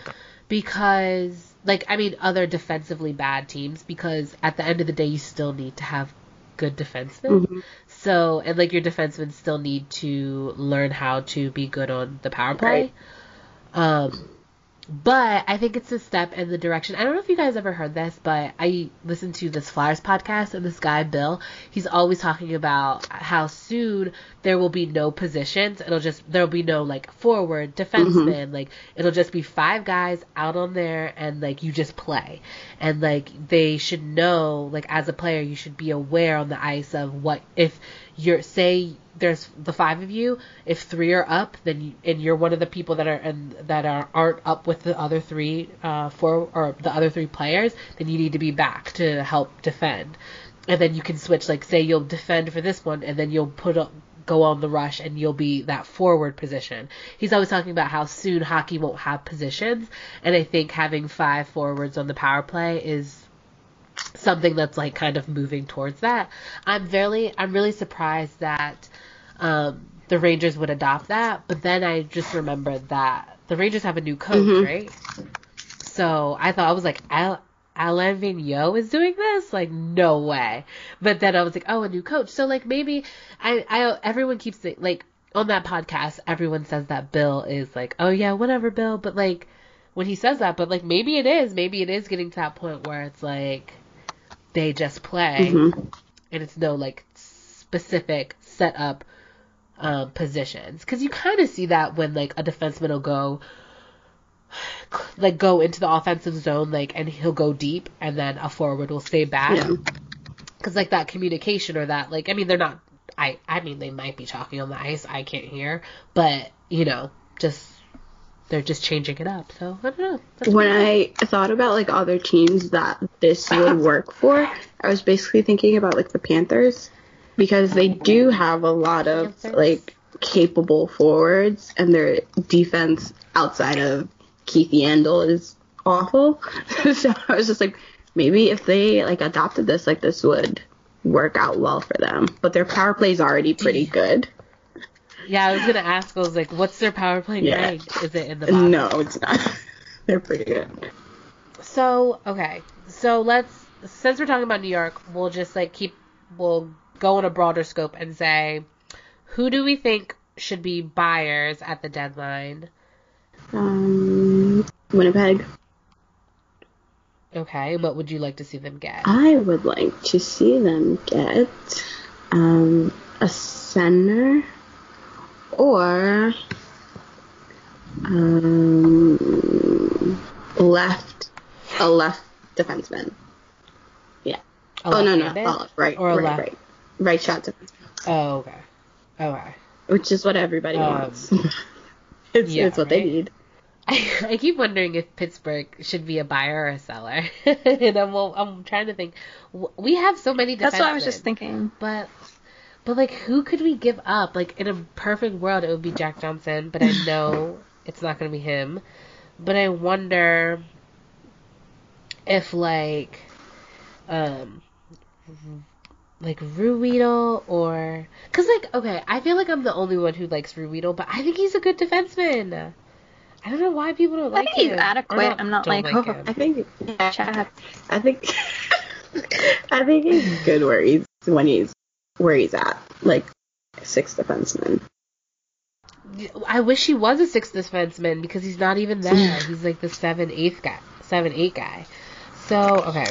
because, like, I mean, other defensively bad teams because at the end of the day, you still need to have good defensemen. Mhm. So, and like your defensemen still need to learn how to be good on the power play. Right. Um, but I think it's a step in the direction. I don't know if you guys ever heard this, but I listened to this Flyers podcast, and this guy Bill, he's always talking about how soon there will be no positions. It'll just there'll be no like forward defenseman. Mm-hmm. Like it'll just be five guys out on there, and like you just play. And like they should know, like as a player, you should be aware on the ice of what if you're say there's the five of you. If three are up, then you, and you're one of the people that are and that are aren't up with the other three uh for or the other three players, then you need to be back to help defend. And then you can switch. Like say you'll defend for this one, and then you'll put up go on the rush and you'll be that forward position. He's always talking about how soon hockey won't have positions, and I think having five forwards on the power play is something that's like kind of moving towards that. I'm very I'm really surprised that um, the Rangers would adopt that, but then I just remembered that the Rangers have a new coach, Mhm. right? So I thought I was like Al- Alain Vigneault is doing this, like no way. But then I was like, oh, a new coach. So like maybe I I everyone keeps saying like on that podcast everyone says that Bill is like, oh yeah, whatever, Bill, but like when he says that, but like maybe it is, maybe it is getting to that point where it's like they just play Mhm. and it's no like specific set up um, positions because you kind of see that when like a defenseman will go like go into the offensive zone like and he'll go deep and then a forward will stay back Yeah. because like that communication or that like I mean they're not I I mean they might be talking on the ice I can't hear but you know just they're just changing it up so I don't know That's when I thought about like other teams that this would work for, I was basically thinking about like the Panthers because they do have a lot of like capable forwards and their defense outside of Keith Yandle is awful. so I was just like maybe if they like adopted this like this would work out well for them. But their power play is already pretty good. Yeah I was gonna ask I was like what's their power play Yeah. is it in the bottom No, it's not. They're pretty good. So okay, so let's since we're talking about New York, we'll just like keep we'll go on a broader scope and say who do we think should be buyers at the deadline? Um, Winnipeg. Okay, what would you like to see them get? I would like to see them get um, a center or um, left a left defenseman. Yeah. A oh no no left-handed? oh, right or right left? right right shot defenseman, Oh okay, okay. which is what everybody Um, wants. it's, yeah, it's what they need. I, I keep wondering if Pittsburgh should be a buyer or a seller, and I'm I'm trying to think. We have so many. That's what I was just thinking. But but like who could we give up? Like in a perfect world it would be Jack Johnson, but I know it's not gonna be him. But I wonder if like um like Ruhwedel or cuz like okay, I feel like I'm the only one who likes Ruhwedel, but I think he's a good defenseman. I don't know why people don't I like think he's him. Or adequate. I'm not like, like oh, him. I think yeah, I think I think he's good where he's when he's where he's at, like sixth defenseman. I wish he was a sixth defenseman because he's not even there. He's like the seven eighth guy, seven eight guy. So okay.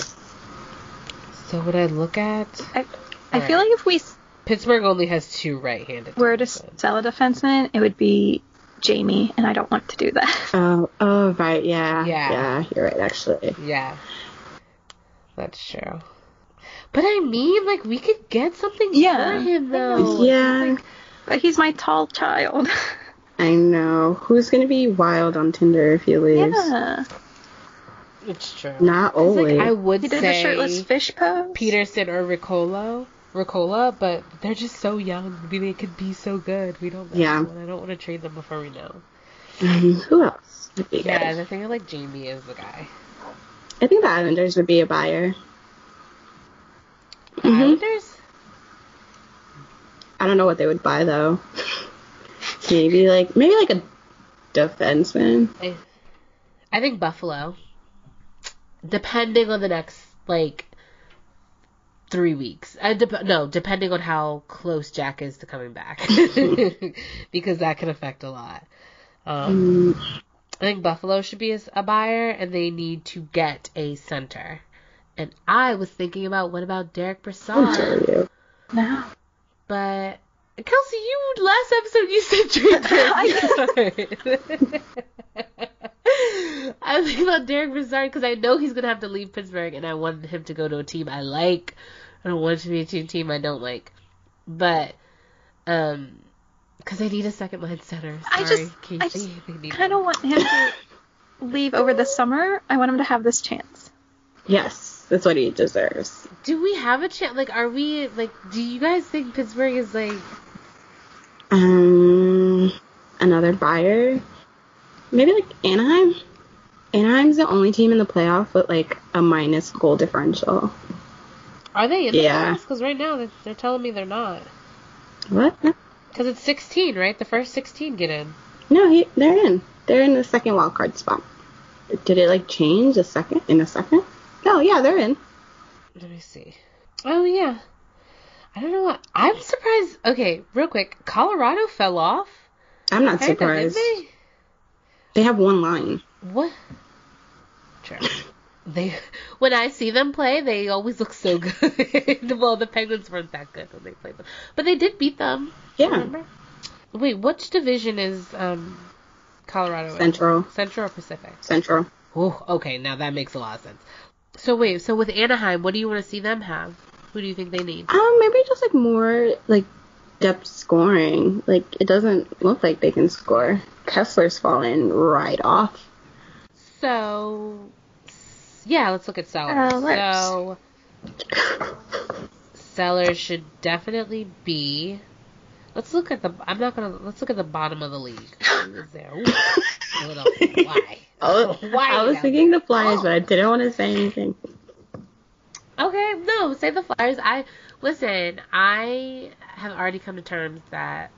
So what I look at, I, I feel like if we Pittsburgh only has two right-handed. were to sell a defenseman, it would be Jamie, and I don't want to do that. Oh, oh, right, yeah, Yeah. yeah, you're right, actually. Yeah, that's true. But I mean, like we could get something Yeah, for him though. know. Yeah, But he's my tall child. I know. Who's gonna be wild on Tinder if he leaves? yeah. It's true. Not 'Cause, like, I would He did say the shirtless fish pose. Pettersson or Riikola, Riikola, but they're just so young. Maybe they could be so good. We don't know. Yeah. And I don't want to trade them before we know. Um, who else would be Yeah, good? the thing I like Jamie is the guy. I think the Islanders would be a buyer. Mhm. Islanders? I don't know what they would buy though. maybe like maybe like a defenseman. I, I think Buffalo. Depending on the next like three weeks. Uh, dep- no, depending on how close Jack is to coming back, because that can affect a lot. Um, Mm, I think Buffalo should be a, a buyer, and they need to get a center. And I was thinking about what about Derek I'm Brassard, sorry, you. No. but Kelsey, you last episode you said Derek Brassard. I was thinking about Derek Brassard because I know he's gonna have to leave Pittsburgh, and I wanted him to go to a team I like. I don't want it to be a team team I don't like, but um, because I need a second line center. Sorry, I just- Casey, I just kind of want him to leave over the summer. I want him to have this chance. Yes, that's what he deserves. Do we have a chance? Like, are we like? Do you guys think Pittsburgh is like? Um, another buyer. Maybe like Anaheim. Anaheim's the only team in the playoff with like a minus goal differential. Are they in the Yeah. playoffs? Because right now they're, they're telling me they're not. What? Because it's 16, right? The first 16 get in. no he, they're in. They're in the second wild card spot. Did it like change a second in a second? No, yeah, they're in. Let me see. Oh yeah. I don't know what. I'm surprised. Okay, real quick. Colorado fell off. I'm not surprised. they? They have one line. What? Sure. They when I see them play, they always look so good. well, the Penguins weren't that good when they played them, but they did beat them. Yeah. Remember? Wait, which division is um Colorado in? Central. Central or Pacific? Central. Oh, okay, now that makes a lot of sense. So wait, so with Anaheim, what do you want to see them have? Who do you think they need? Um, maybe just like more like depth scoring. Like it doesn't look like they can score. Kesler's fallen right off. So, yeah, let's look at sellers. Uh. So, sellers should definitely be. Let's look at the. I'm not gonna. Let's look at the bottom of the league. Who is there? Ooh. Why? Oh, Why I was thinking the Flyers, but I didn't want to say anything. Okay, no, say the Flyers. I listen. I have already come to terms that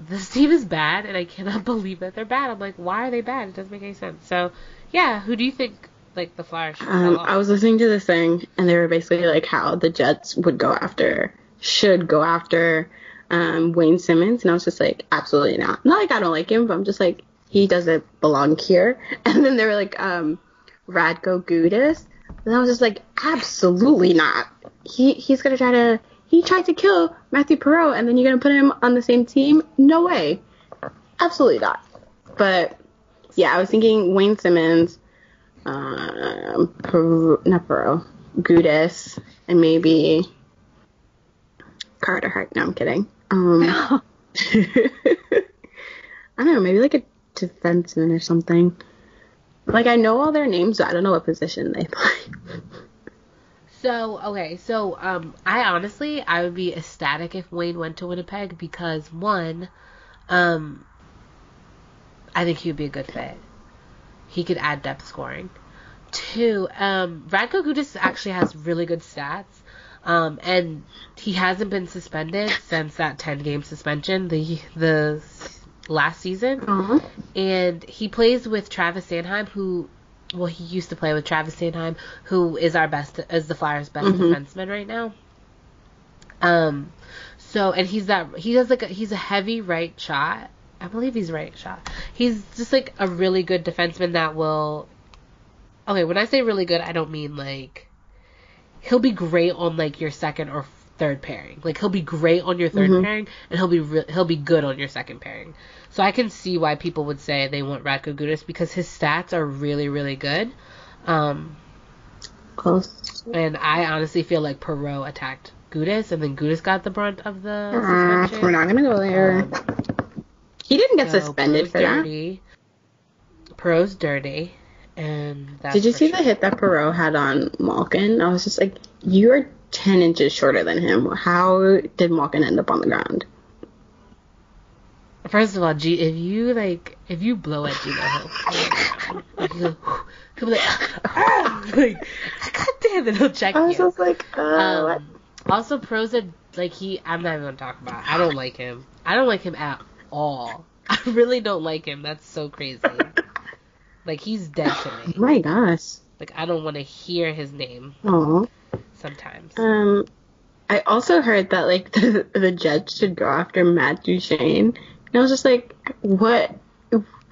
this team is bad, and I cannot believe that they're bad. I'm like, why are they bad? It doesn't make any sense. So, yeah, who do you think like the Flyers should Um. I was listening to this thing, and they were basically like how the Jets would go after, should go after um, Wayne Simmonds, and I was just like, absolutely not. Not like I don't like him, but I'm just like, he doesn't belong here. And then they were like, um, Radko Gudas, and I was just like, absolutely not. He he's gonna try to. He tried to kill Mathieu Perreault, and then you're gonna put him on the same team? No way. Absolutely not. But yeah, I was thinking Wayne Simmonds, um, Per- not Perreault, Gudas, and maybe Carter Hart. No, I'm kidding. Um, I don't know, maybe like a defenseman or something. Like I know all their names, but I don't know what position they play. So okay, so um, I honestly I would be ecstatic if Wayne went to Winnipeg because one, um, I think he would be a good fit. He could add depth scoring. Two, um, Radko Gudas actually has really good stats. Um, and he hasn't been suspended since that 10 game suspension the the last season. Aw. And he plays with Travis Sanheim, who, well, he used to play with Travis Sanheim, who is our best, is the Flyers' best Mhm. defenseman right now. Um, so and he's that he has like a, he's a heavy right shot. I believe he's right shot. He's just like a really good defenseman that will. Okay, when I say really good, I don't mean like he'll be great on like your second or third pairing. Like he'll be great on your 3rd Mhm. pairing, and he'll be re- he'll be good on your second pairing. So I can see why people would say they want Radko Gudas because his stats are really really good. Um, Close. and I honestly feel like Perreault attacked Gudas, and then Gudas got the brunt of the Uh, suspension. we're not gonna go there. He didn't get So, suspended Perreault's for that. dirty. Perreault's dirty, and that's Did you see sure. the hit that Perreault had on Malkin? I was just like, you are 10 inches shorter than him. How did Malkin end up on the ground? First of all, G, if you like, if you blow at Geno Hill, he'll, be like, like, God damn it, he'll check I was you. just like, uh. Um, also, Proza, like he, I'm not even gonna talk about. it. I don't like him. I don't like him at all. I really don't like him. That's so crazy. Like he's dead to me. My gosh. Like I don't want to hear his name Aw. sometimes. Um, I also heard that like the, the Jets should go after Matt Duchene, and I was just like, what?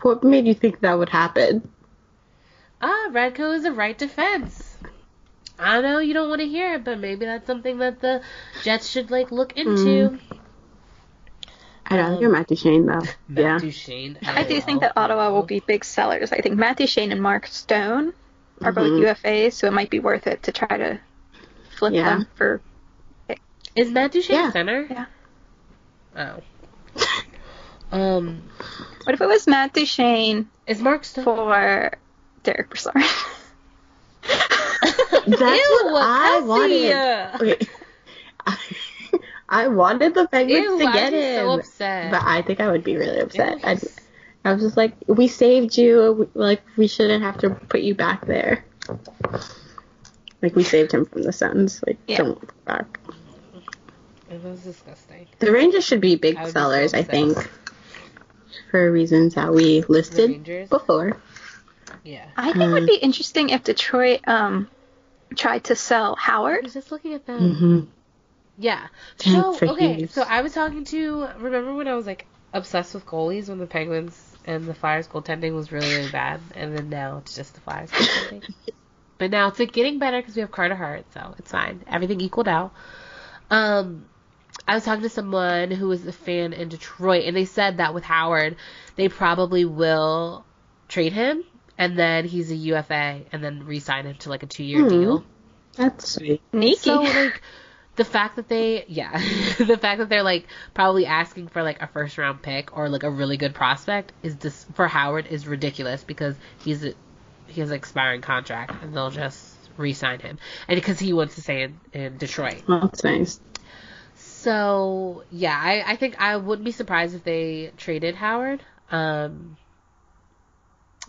What made you think that would happen? Ah, Radko is a right defense. I know you don't want to hear it, but maybe that's something that the Jets should like look into. I'd rather Um, go Matt Duchene though. Matt yeah. Duchene. I do think that Ottawa will be big sellers. I think Matt Duchene and Mark Stone are both Mhm. UFAs, so it might be worth it to try to flip Yeah. them for. Is Matt Duchene Yeah. center? Yeah. Oh. Um, What if it was Matt Duchene is Mark Stone? for Derek Brassard? That's Ew, what I wanted. Okay. I wanted the Penguins Ew, to I'd get be him, so upset. but I think I would be really upset. I'd, I was just like, we saved you. we- Like we shouldn't have to put you back there. Like we saved him from the Sens. Like Yeah. don't put back. It was disgusting. The Rangers should be big I so sellers, I think, for reasons that we listed before. Yeah. I think it would Mm. be interesting if Detroit um tried to sell Howard. I Howard. was just looking at that. hmm Yeah. So okay, Hughes. so I was talking to remember when I was like obsessed with goalies when the Penguins and the Flyers goaltending was really really bad, and then now it's just the Flyers goaltending. but now it's like getting better because we have Carter Hart, so it's fine. Everything equaled out. Um, I was talking to someone who was a fan in Detroit, and they said that with Howard, they probably will trade him, and then he's a UFA, and then re-sign him to like a two-year Hmm. deal. That's sweet. Sneaky. So like the fact that they yeah the fact that they're like probably asking for like a first round pick or like a really good prospect is this for Howard is ridiculous because he's a, he has an expiring contract and they'll just re-sign him and because he wants to stay in, in Detroit. That's nice. So yeah, I I think I wouldn't be surprised if they traded Howard. Um,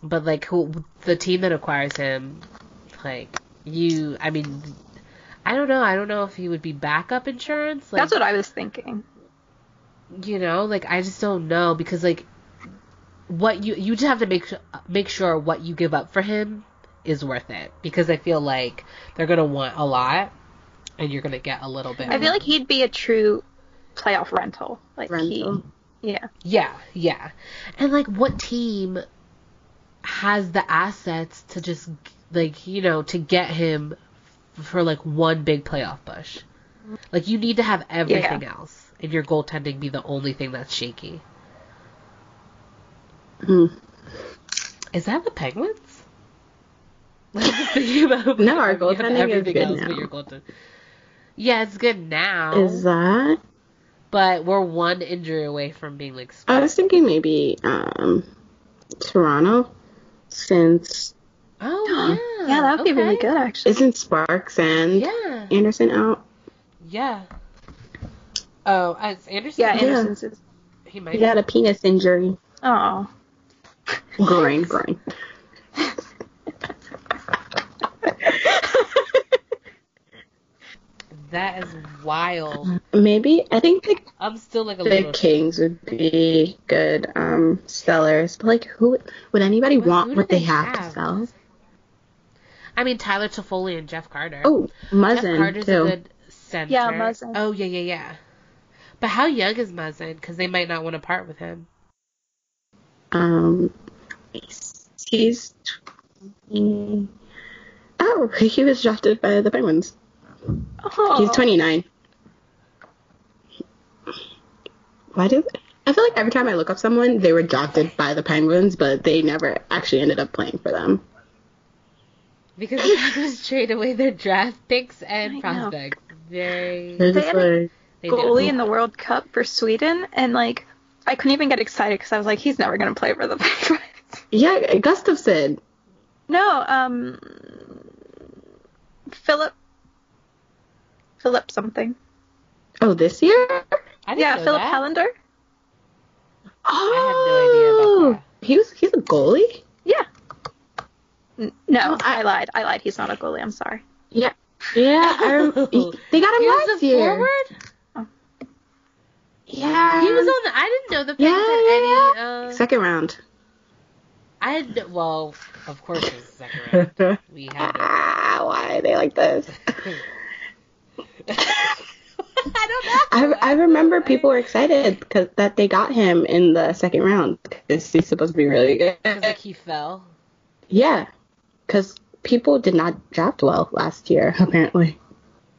but like who the team that acquires him, like you, I mean. I don't know. I don't know if he would be backup insurance. Like, That's what I was thinking. you know like i just don't know because like what you you just have to make make sure what you give up for him is worth it because i feel like they're gonna want a lot and you're gonna get a little bit I feel like he'd be a true playoff rental. Like Rental. he, yeah. yeah yeah and like what team has the assets to just like you know to get him for like one big playoff push like you need to have everything else and your goaltending be the only thing that's shaky Hmm. Is that the Penguins? No, our goaltending is good else but now. Your goaltend- Yeah, it's good now, Is that? but we're one injury away from being like. I was thinking maybe um, Toronto, since Oh yeah, Yeah, that would be really good actually. isn't Sparks and Yeah, Andersen out? yeah. Oh, uh, it's Andersen. Yeah, Yeah. Andersen's is. he might. He got a penis injury. Oh. Groin, groin. That is wild. Maybe I think the, I'm still like a the little. Kings would be good um sellers, but like who would anybody Who- want what they they have, have? to sell? I mean, Tyler Toffoli and Jeff Carter. Oh, Jeff Muzzin Carter's too. a good center. Yeah, Muzzin. Oh yeah, yeah, yeah. But how young is Muzzin? Because they might not want to part with him. Um, he's twenty. Oh, he was drafted by the Penguins. Oh. He's 29. Why do I feel like every time I look up someone, they were drafted by the Penguins, but they never actually ended up playing for them. Because the Penguins trade away their draft picks and I prospects. Very. They're They just had a- like, They goalie do. in the World Cup for Sweden, and like I couldn't even get excited because I was like, he's never gonna play for the Penguins. yeah, Gustavsson. No, um, Filip, Filip something. Oh, this year? I didn't Yeah, know Filip that. Hallander. Oh, idea about he was he's a goalie. Yeah. N- No, Oh, I- I lied. I lied. He's not a goalie. I'm sorry. Yeah, yeah. I rem- they got him He was last a year. forward. Yeah, He was on. The, I didn't know the Penguins Yeah, had yeah, any. Uh, second round. I had no, well, of course it was the second round. We had. to- ah, why are they like this? I don't know. I, I remember people were excited because that they got him in the second round because he's supposed to be really good. like he fell. Yeah, because people did not draft well last year apparently.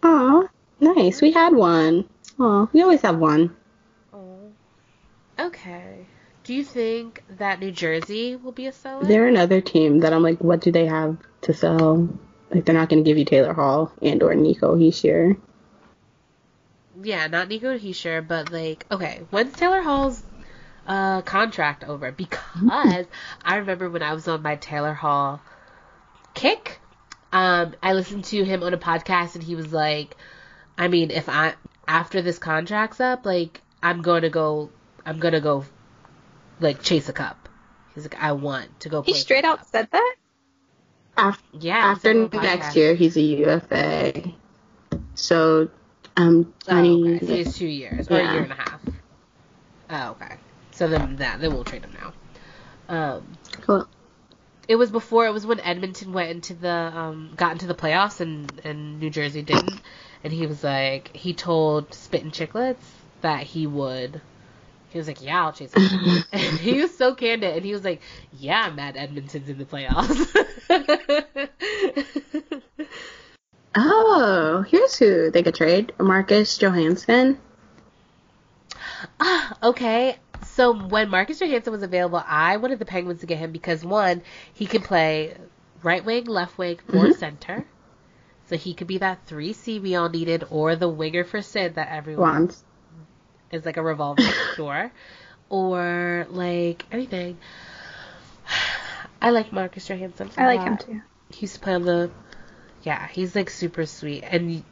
Aw, nice. We had one. Aw, we always have one. Oh. Okay. Do you think that New Jersey will be a seller? They're another team that I'm like, what do they have to sell? Like they're not going to give you Taylor Hall and or Nico Hischier. Yeah, not Nico Hischier, but like, okay, when's Taylor Hall's uh, contract over? Because I remember when I was on my Taylor Hall kick, um, I listened to him on a podcast and he was like, I mean, if I after this contract's up, like, I'm going to go, I'm going to go, like, chase a cup. He's like, I want to go. He play for straight out cup." said that. After, Yeah. after said it on a next year, he's a UFA. So, um, Oh, 20, okay. So it's two years or a year and a half. Oh, okay. So then that then we'll trade him now. Um, Cool. it was before. It was when Edmonton went into the um got into the playoffs and and New Jersey didn't. And he was like, he told Spittin' Chiclets that he would. He was like, yeah, I'll chase him. and he was so candid. And he was like, yeah, I'm Edmonton's in the playoffs. Oh, here's who they could trade: Marcus Johansson. Ah, okay. So when Marcus Johansson was available, I wanted the Penguins to get him because one, he can play right wing, left wing, or Mhm. center. So he could be that three C we all needed, or the winger for Sid that everyone wants. is like a revolving door, or like anything. I like Marcus Johansson. I like him too. He used to play on the. Yeah, he's like super sweet, and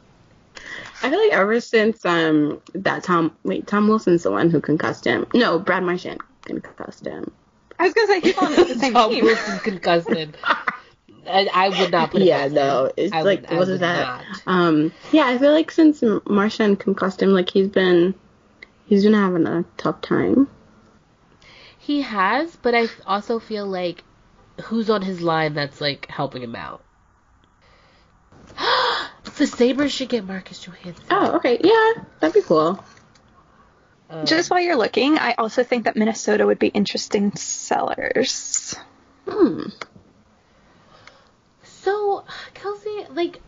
I feel like ever since um that Tom wait Tom Wilson's the one who concussed him. No, Brad Marchand concussed him. I was gonna say he's on the same Tom team. Wilson concussed him. I, I would not put it Yeah, no, it's I like would- wasn't that not. um yeah I feel like since Marchand concussed him like he's been he's been having a tough time. He has, but I also feel like who's on his line that's like helping him out. the Sabres should get Marcus Johansson. Oh okay yeah that'd be cool. Um, Just while you're looking, I also think that Minnesota would be interesting sellers. Hmm. so, Kelsey, like,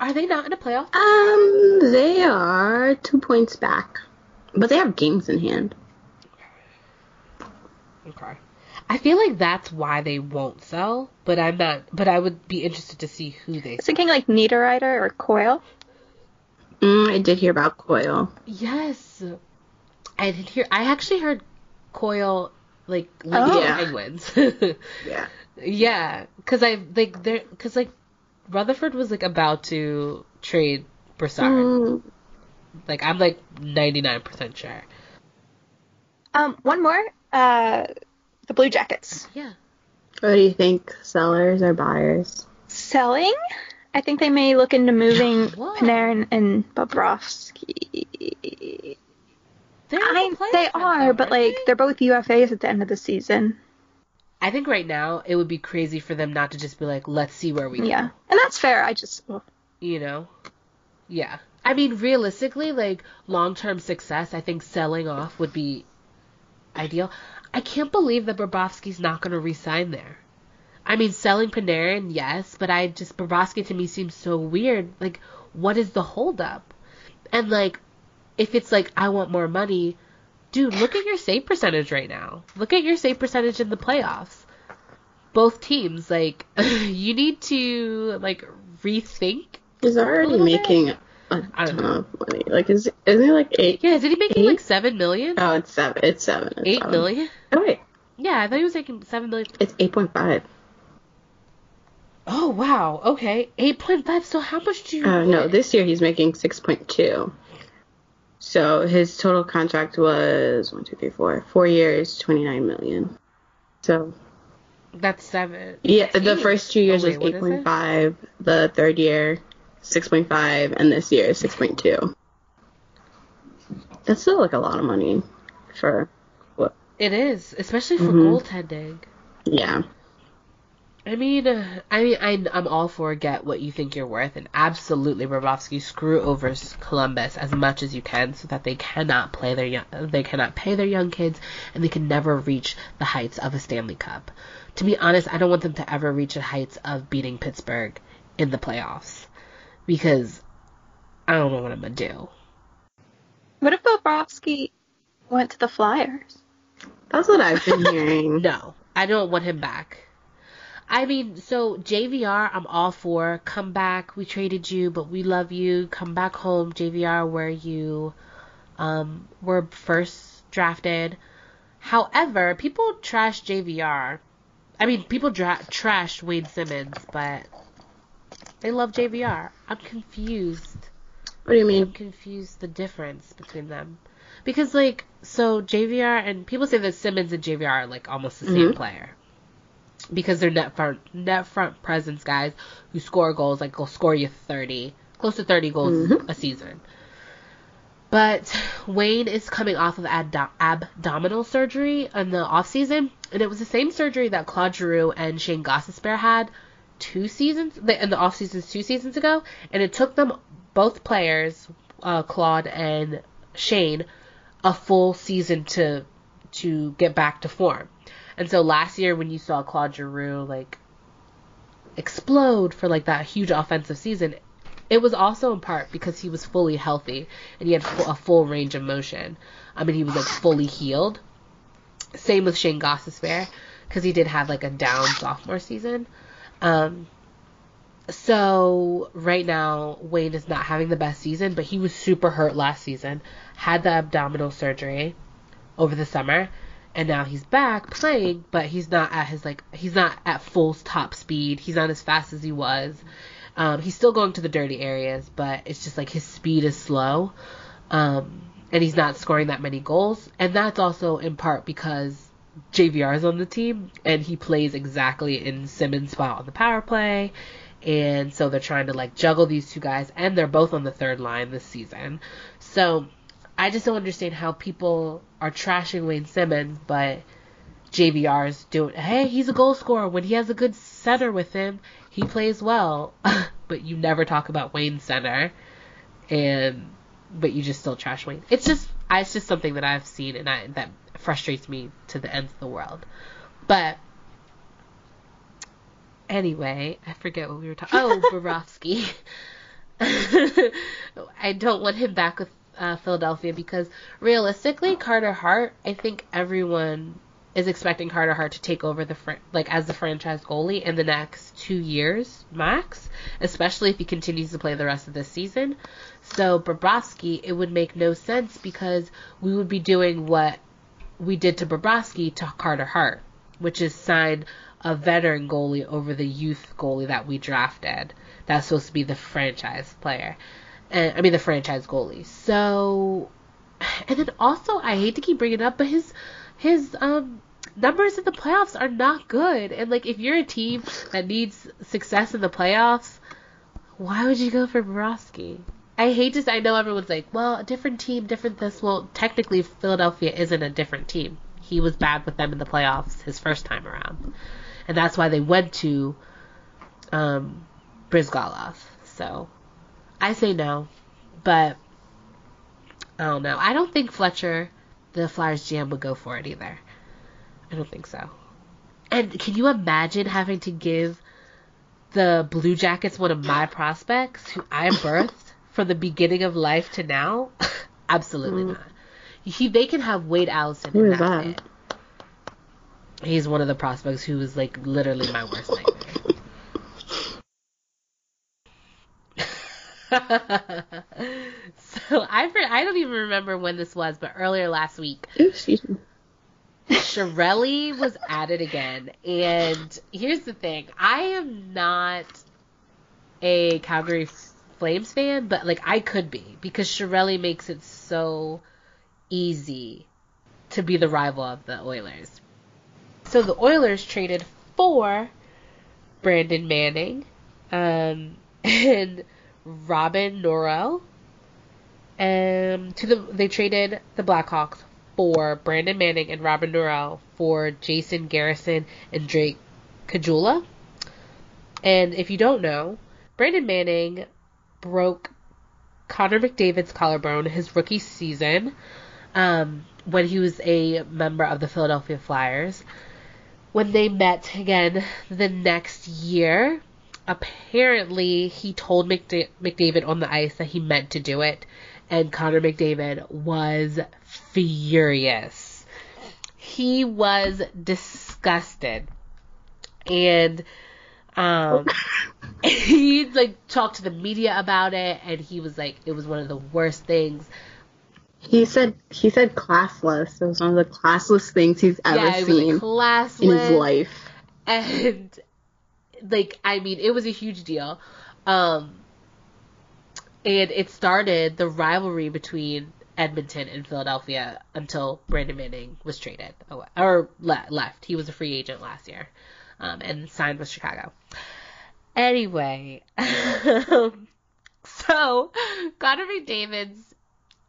are they not in a playoff? Um they are two points back, but they have games in hand. Okay. I feel like that's why they won't sell, but I'm not. But I would be interested to see who they. I was thinking like Niederreiter or Coyle. Mm, I did hear about Coyle. Yes, I did hear. I actually heard Coyle like leave Oh. Yeah. Penguins. Yeah. yeah, because I like there because like Rutherford was like about to trade Brassard. Mm, Like I'm like 99 percent sure. Um, one more. Uh, the Blue Jackets Yeah. what do you think? Sellers or buyers? selling. I think they may look into moving Whoa. Panarin and Bobrovsky. They're I, the they are, now, but like they? they're both UFAs at the end of the season. I think right now it would be crazy for them not to just be like, let's see where we go. Yeah, and that's fair. I just well, You know? Yeah. I mean, realistically, like long term success, I think selling off would be ideal. I can't believe that Bobrovsky's not going to resign there. I mean, selling Panarin, yes, but I just Bobrovsky to me seems so weird. Like, what is the holdup? And like, if it's like I want more money, dude, look at your save percentage right now. Look at your save percentage in the playoffs. Both teams, like, you need to like rethink. He's already little bit. A ton of money. Like, is isn't he like eight? Yeah, isn't he making Eight? like seven million? Oh, it's seven. It's seven. It's Eight seven. million? Oh wait, Yeah, I thought he was making seven million. it's eight point five. Oh wow, okay, eight point five. So how much do you? Uh, no, this year he's making six point two. So his total contract was one, two, three, four, four years, twenty nine million. So That's seven. yeah, the first two years Oh, wait, was is eight point five. The third year, six point five, and this year is six point two. That's still like a lot of money for what? It is, especially for Mhm. goaltending. Yeah. I mean, uh, I mean, I, I'm all for get what you think you're worth, and absolutely, Bobrovsky screw over Columbus as much as you can, so that they cannot play their young, they cannot pay their young kids, and they can never reach the heights of a Stanley Cup. To be honest, I don't want them to ever reach the heights of beating Pittsburgh in the playoffs, because I don't know what I'm gonna do. what if Bobrovsky went to the Flyers? That's what I've been hearing. No, I don't want him back. I mean, so JVR, I'm all for. Come back. We traded you, but we love you. Come back home, JVR, where you um, were first drafted. However, people trash JVR. I mean, people dra- trash Wade Simmonds, but they love JVR. I'm confused. What do you I'm mean? confused the difference between them. Because like so JVR and people say that Simmonds and JVR are like almost the same Mhm. player. Because they're net front net front presence guys who score goals like will score you thirty close to thirty goals Mhm. a season. But Wayne is coming off of abdo- abdominal surgery in the off season, and it was the same surgery that Claude Giroux and Shayne Gostisbehere had two seasons in the off seasons two seasons ago, and it took them both players, uh, Claude and Shane, a full season to to get back to form. And so last year when you saw Claude Giroux like explode for like that huge offensive season, it was also in part because he was fully healthy and he had a full range of motion. I mean, he was like fully healed. Same with Shayne Gostisbehere because he did have like a down sophomore season. Um, so right now Wayne is not having the best season, but he was super hurt last season. Had the abdominal surgery over the summer, and now he's back playing, but he's not at his like he's not at full top speed. He's not as fast as he was. Um, he's still going to the dirty areas, but it's just like his speed is slow, um, and he's not scoring that many goals. And that's also in part because JVR is on the team, and he plays exactly in Simmonds' spot on the power play. And so they're trying to like juggle these two guys, and they're both on the third line this season. So I just don't understand how people are trashing Wayne Simmonds, but JVR is doing. Hey, he's a goal scorer. When he has a good center with him, he plays well. but you never talk about Wayne's center, and but you just still trash Wayne. It's just, it's just something that I've seen, and I that frustrates me to the ends of the world. But anyway, I forget what we were talking. Oh, Bobrovsky. I don't want him back with uh, Philadelphia because realistically, Carter Hart. I think everyone is expecting Carter Hart to take over the fr- like as the franchise goalie in the next two years max, especially if he continues to play the rest of this season. So Bobrovsky, it would make no sense because we would be doing what we did to Bobrovsky to Carter Hart, which is sign a veteran goalie over the youth goalie that we drafted. That's supposed to be the franchise player. And I mean the franchise goalie. So and then also I hate to keep bringing it up, but his his um numbers in the playoffs are not good. And like if you're a team that needs success in the playoffs, Why would you go for Bobrovsky? I hate to. I know everyone's like, well, a different team, different this. Well, technically, Philadelphia isn't a different team. He was bad with them in the playoffs his first time around, and that's why they went to um, Bryzgalov. So I say no, but I don't know. I don't think Fletcher, the Flyers GM, would go for it either. I don't think so. And can you imagine having to give the Blue Jackets one of my prospects who I birthed from the beginning of life to now? Absolutely mm. not. He, they can have Wade Allison. Who is that? it. He's one of the prospects who was like literally my worst nightmare. so I I don't even remember when this was, but earlier last week, excuse me. Chiarelli was at it again. And here's the thing I am not a Calgary Flames fan, but like I could be because Chiarelli makes it so easy to be the rival of the Oilers. So the Oilers traded for Brandon Manning um, and Robin Norell. Um, to the they traded the Blackhawks for Brandon Manning and Robin Norell for Jason Garrison and Drake Caggiula. And if you don't know, Brandon Manning broke Connor McDavid's collarbone his rookie season um, when he was a member of the Philadelphia Flyers. When they met again the next year, apparently he told McDa- McDavid on the ice that he meant to do it, and Connor McDavid was furious. He was disgusted. And um he like talked to the media about it and he was like it was one of the worst things. He said he said classless. It was one of the classless things he's ever yeah, it seen classless. in his life. and like I mean it was a huge deal. Um and it started the rivalry between Edmonton and Philadelphia until Brandon Manning was traded or left. He was a free agent last year um, and signed with Chicago. Anyway, so Connor McDavid's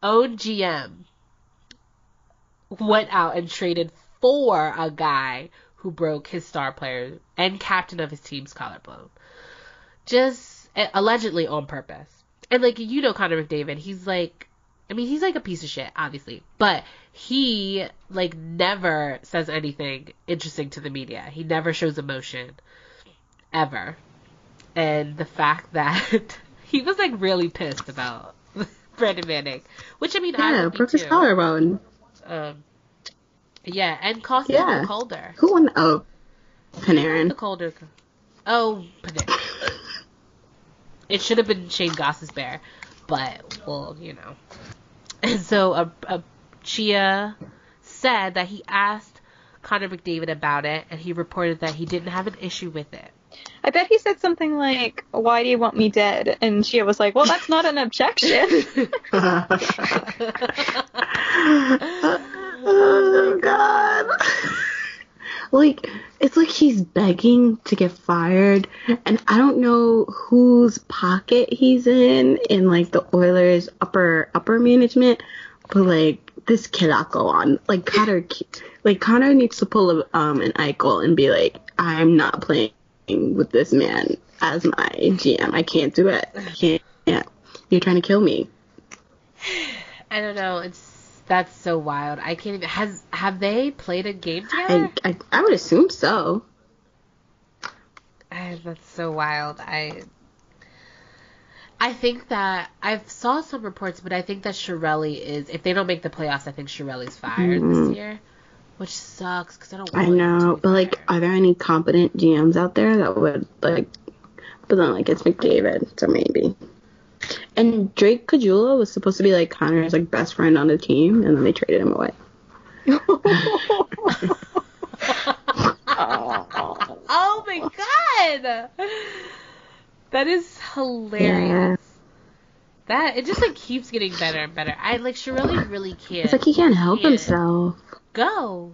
own GM went out and traded for a guy who broke his star player and captain of his team's collarbone. Just allegedly on purpose. And like you know Connor McDavid, he's like I mean, he's like a piece of shit, obviously, but he like never says anything interesting to the media. He never shows emotion ever. And the fact that he was like really pissed about Brandon Manning, which I mean, I Yeah, would broke his collarbone. Um, yeah, and cost Yeah. him Calder. Who won? Oh, Panarin. The. Calder. Oh, Panarin. it should have been Shayne Gostisbehere, but well, you know. And so, a, a Chia said that he asked Connor McDavid about it, and he reported that he didn't have an issue with it. I bet he said something like, "Why do you want me dead?" And Chia was like, "Well, that's not an objection." oh god. Like it's like he's begging to get fired and I don't know whose pocket he's in in like the Oilers upper upper management but like this cannot go on. Like Connor like Connor needs to pull a, um an Eichel and be like I'm not playing with this man as my GM. I can't do it. I can't. Yeah. You're trying to kill me. I don't know. It's that's so wild. I can't even. Has have they played a game together? I, I I would assume so. I, that's so wild. I I think that I've saw some reports, but I think that Chiarelli is. If they don't make the playoffs, I think Chiarelli's fired Mhm. this year, which sucks because I don't. Want I know, but like, are there any competent GMs out there that would like? But then like it's McDavid, so maybe. And Drake Caggiula was supposed to be like Connor's like best friend on the team, and then they traded him away. oh my god, that is hilarious. That it just like keeps getting better and better. I like Chiarelli really really can't. It's like he can't help Yeah. himself. go.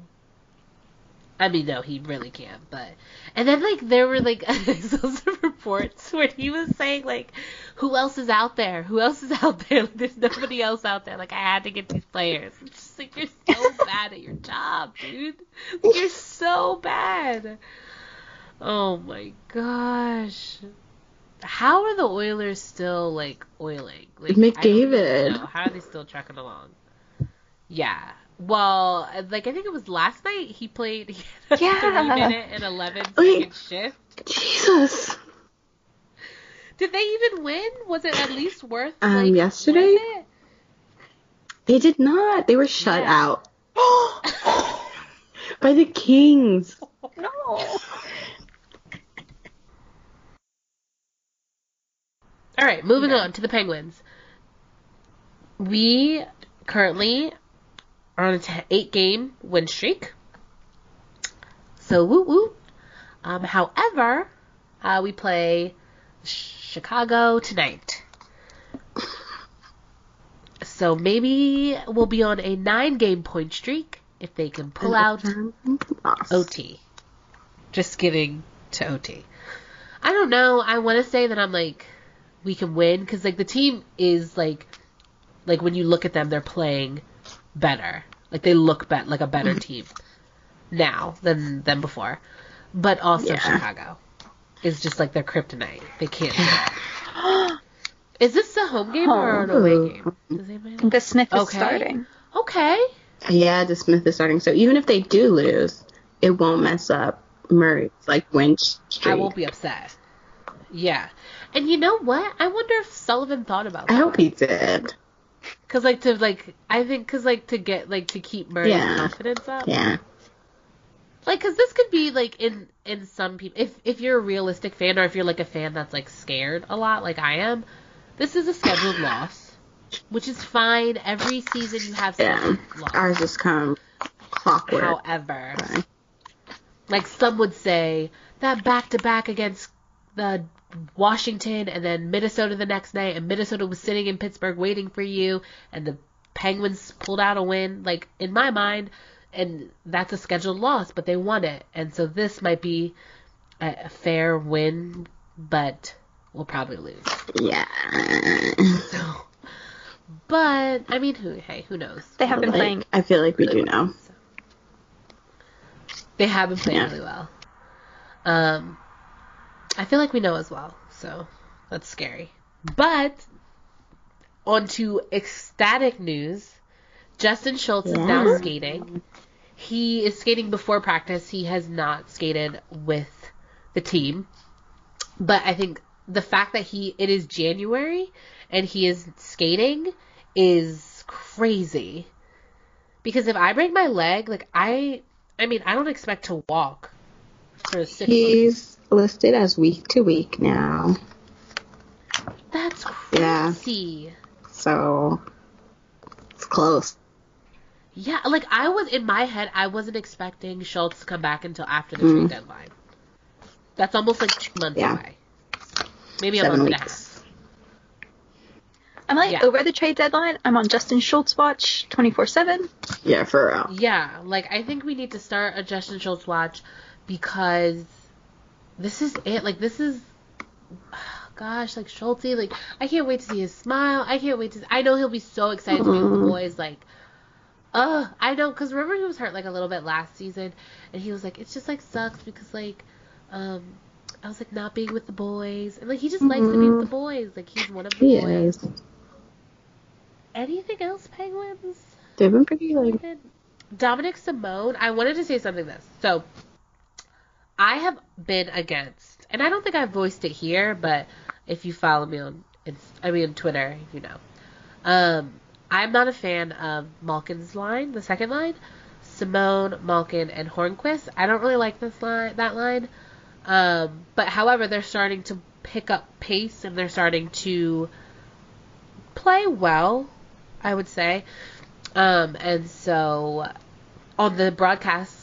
I mean, no, he really can't. But and then like there were like some reports where he was saying like who else is out there? Who else is out there? Like, there's nobody else out there. Like I had to get these players. It's just like you're so bad at your job, dude. You're so bad. Oh my gosh. How are the Oilers still like oiling? Like, McDavid. How are they still trucking along? Yeah. Well, like I think it was last night he played he had a Yeah. three minute and eleven Wait. shift. Jesus. Did they even win? Was it at least worth? Um, like, yesterday? They did not. They were shut Yeah. out. By the Kings. No. All right, moving Yeah. on to the Penguins. We currently are on a t- eight game win streak. So woo woo. Um, however, uh, we play Chicago tonight. So maybe we'll be on a nine game point streak if they can pull out OT. Just getting to OT. I don't know. I want to say that I'm like, we can win because like the team is like, like when you look at them, they're playing better. Like they look bet like a better mm-hmm. team now than than before. But also Yeah. Chicago is just like their kryptonite. They can't. is this a home game or an away game? Does anybody know? DeSmith is Okay. starting. Okay. Yeah, DeSmith is starting. So even if they do lose, it won't mess up Murray's like win streak. I won't be upset. Yeah. And you know what? I wonder if Sullivan thought about that. I hope he did. Cause like to like I think cause like to get like to keep Murray's Yeah. confidence up. Yeah. Like cause this could be like in in some people if if you're a realistic fan or if you're like a fan that's like scared a lot like I am, this is a scheduled loss, which is fine. Every season you have Yeah. loss. Ours just come clockwork. However, Sorry. like some would say that back to back against the Washington and then Minnesota the next night and Minnesota was sitting in Pittsburgh waiting for you and the Penguins pulled out a win like in my mind and that's a scheduled loss but they won it and so this might be a, a fair win but we'll probably lose Yeah. so but I mean who hey who knows They have been Like, playing. I feel like we do know. They have been playing Yeah. really well. Um, I feel like we know as well, so that's scary. But on to ecstatic news. Justin Schultz is now skating. He is skating before practice. He has not skated with the team. But I think the fact that he it is January and he is skating is crazy. Because if I break my leg, like I I mean, I don't expect to walk for six months. He's listed as week to week now. That's Yeah. crazy. So it's close. Yeah, like I was in my head, I wasn't expecting Schultz to come back until after the Mm. trade deadline. That's almost like two months Yeah. away. Maybe a Seven month and a half. I'm like Yeah. over the trade deadline. I'm on Justin Schultz watch 24 7. Yeah, for real. Yeah, like I think we need to start a Justin Schultz watch because this is it. Like this is, gosh, like Schultz. Like I can't wait to see his smile. I can't wait to. I know he'll be so excited to be with the boys. Like, uh, I know because remember he was hurt like a little bit last season, and he was like, it's just like sucks because like, um. I was like not being with the boys, and like he just likes to be with the boys. Like he's one of the He boys. is. Anything else, Penguins? They've been pretty like Dominik Simon, I wanted to say something this. So, I have been against, and I don't think I voiced it here, but if you follow me on, I mean, Twitter, you know. Um, I'm not a fan of Malkin's line, the second line. Simon, Malkin, and Hornqvist. I don't really like this line, that line. Um, but however, they're starting to pick up pace and they're starting to play well, I would say. Um, and so on the broadcast,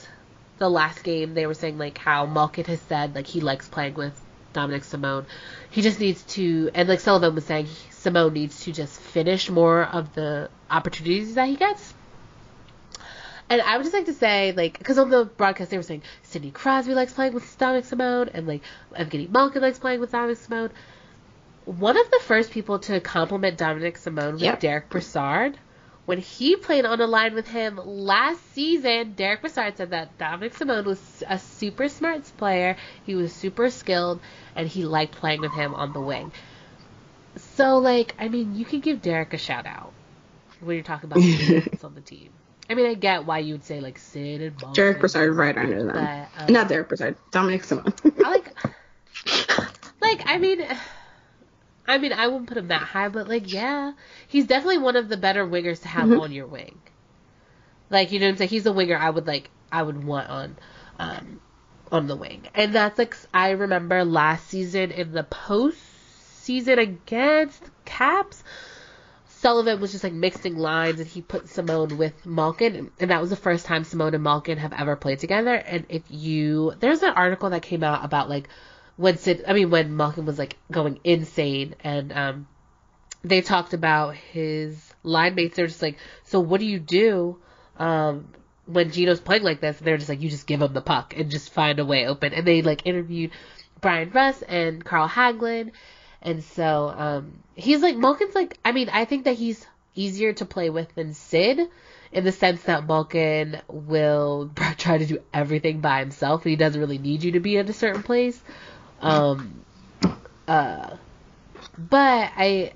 the last game, they were saying like how Malkin has said like he likes playing with Dominik Simon. He just needs to, and like Sullivan was saying, Simon needs to just finish more of the opportunities that he gets. And I would just like to say, like, because on the broadcast they were saying Sidney Crosby likes playing with Dominik Simon, and like Evgeny Malkin likes playing with Dominik Simon. one of the first people to compliment Dominik Simon was Yep. Derek Brassard. When he played on a line with him last season, Derek Brassard said that Dominik Simon was a super smart player. He was super skilled, and he liked playing with him on the wing. So, like, I mean, you could give Derek a shout out when you're talking about the on the team. I mean, I get why you would say like Sid and Malkin, Derek Brassard right under them. but um, Not Derek Brassard. Dominik Simon. I like, like, I mean, I mean, I wouldn't put him that high, but like, yeah, he's definitely one of the better wingers to have Mhm. on your wing. Like, you know what I'm saying? He's a winger I would like, I would want on, um, on the wing, and that's like, I remember last season in the post season against Caps. Sullivan was just like mixing lines and he put Simon with Malkin and that was the first time Simon and Malkin have ever played together and if you there's an article that came out about like when Sid I mean when Malkin was like going insane and um they talked about his line mates they're just like so what do you do um when Geno's playing like this? And they're just like you just give him the puck and just find a way open. And they like interviewed Bryan Rust and Carl Hagelin. And so um, he's like Malkin's like I mean I think that he's easier to play with than Sid in the sense that Malkin will try to do everything by himself and he doesn't really need you to be in a certain place. Um, uh, but I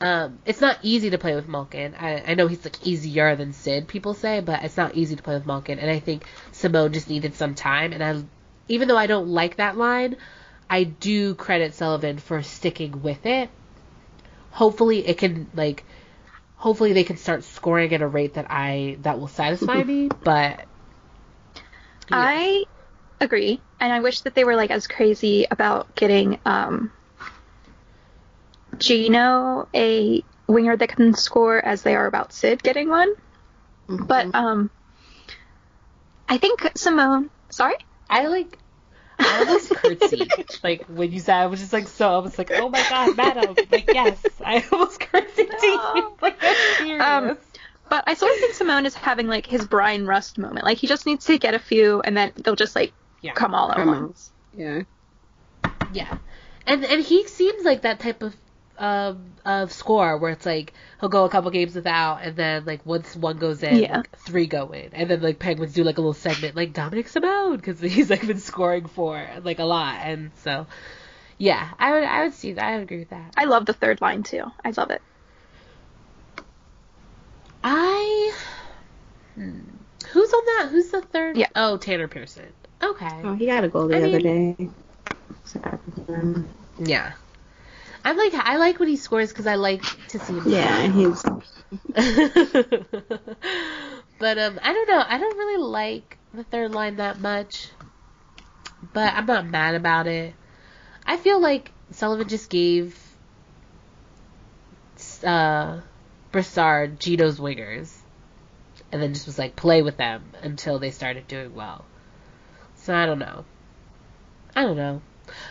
um, it's not easy to play with Malkin. I, I know he's like easier than Sid, people say, but it's not easy to play with Malkin. And I think Simon just needed some time. And I, even though I don't like that line, I do credit Sullivan for sticking with it. Hopefully, it can like, hopefully they can start scoring at a rate that I that will satisfy me. But yeah. I agree, and I wish that they were like as crazy about getting um, Geno a winger that can score as they are about Sid getting one. But um, I think Simon. Sorry. I like. I almost curtsied. like when you said, I was just like so. I was like, oh my god, madam. Like yes, I almost curtsied to you. Like serious. Um, But I sort of think Simon is having like his Bryan Rust moment. Like he just needs to get a few, and then they'll just like Yeah. come all at Come once. Yeah. Yeah, and and he seems like that type of um of score where it's like he'll go a couple games without, and then like once one goes in, Yeah. like, three go in, and then like Penguins do like a little segment like Dominik Simon because he's like been scoring for like a lot, and so yeah, I would I would see that. I would agree with that. I love the third line too. I love it. I hmm. who's on that? Who's the third? Yeah. Oh, Tanner Pearson. Okay. Oh, he got a goal the I other mean- day. Sad for. Yeah. I like I like when he scores because I like to see him. Yeah, he's but um, I don't know. I don't really like the third line that much. But I'm not mad about it. I feel like Sullivan just gave uh, Brassard Geno's wingers, and then just was like play with them until they started doing well. So I don't know. I don't know.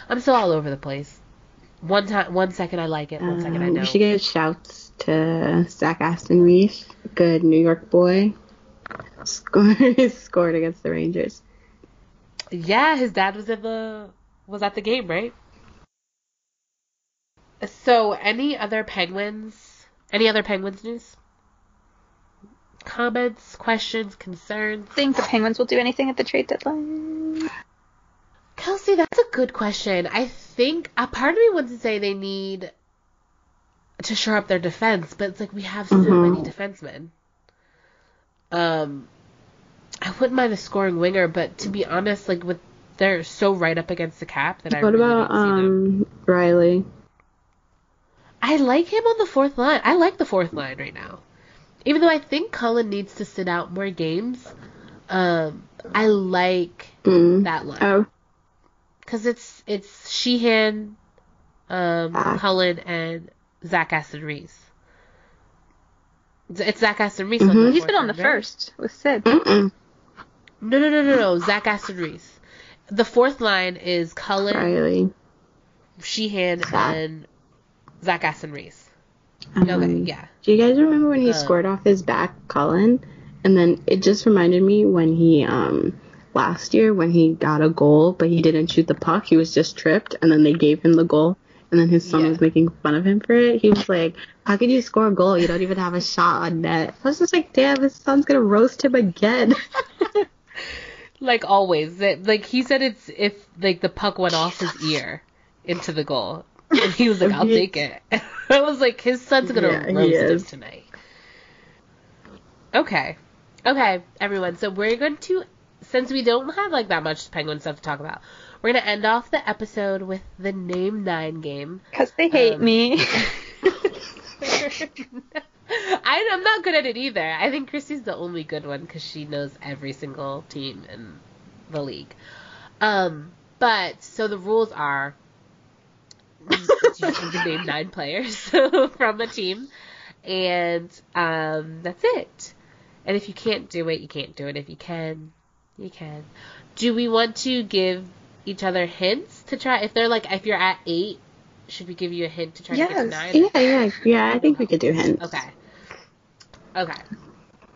I'm still all over the place. One time, one second I like it, one second I Um, don't. We should give shouts to Zach Aston Reese, good New York boy. Scored scored against the Rangers. Yeah, his dad was in the was at the game, right? So, any other Penguins? Any other Penguins news? Comments, questions, concerns? Think the Penguins will do anything at the trade deadline? Kelsey, that's a good question. I think a part of me wants to say they need to shore up their defense, but it's like we have so Mhm. many defensemen. Um, I wouldn't mind a scoring winger, but to be honest, like with they're so right up against the cap that I What really about don't see them. um Riley? I like him on the fourth line. I like the fourth line right now. Even though I think Cullen needs to sit out more games, um, I like Mm. that line Oh, because it's it's Sheahan, um, Ah. Cullen, and Zach Aston Reese. It's- It's Zach Aston Reese. on Mhm. the He's fourth been on the right? first with Sid. mm-mm. No, no, no, no, no. Zach Aston Reese. The fourth line is Cullen, Riley. Sheahan, Zach. and Zach Aston Reese. Um, Okay, yeah. Do you guys remember when he Uh, scored off his back, Cullen? And then it just reminded me when he um last year when he got a goal but he didn't shoot the puck, he was just tripped, and then they gave him the goal, and and then his son Yeah. was making fun of him for it. He was like, "How could you score a goal? You don't even have a shot on net." I was just like, "Damn, his son's gonna roast him again." Like always, like he said it's if like the puck went off his ear into the goal, and he was like, "I'll take it." I was like, his son's gonna Yeah, roast him tonight. Okay, okay, everyone. So we're going to, since we don't have like that much penguin stuff to talk about, we're gonna end off the episode with the name nine game. Because they hate Um, me. I, I'm not good at it either. I think Christy's the only good one because she knows every single team in the league. Um, but so the rules are you can name nine players from the team, and um, that's it. And if you can't do it, you can't do it. If you can, you can. Do we want to give each other hints to try? If they're like, if you're at eight, should we give you a hint to try to get to nine? yeah, yeah, yeah. I think we could do hints. Okay. Okay.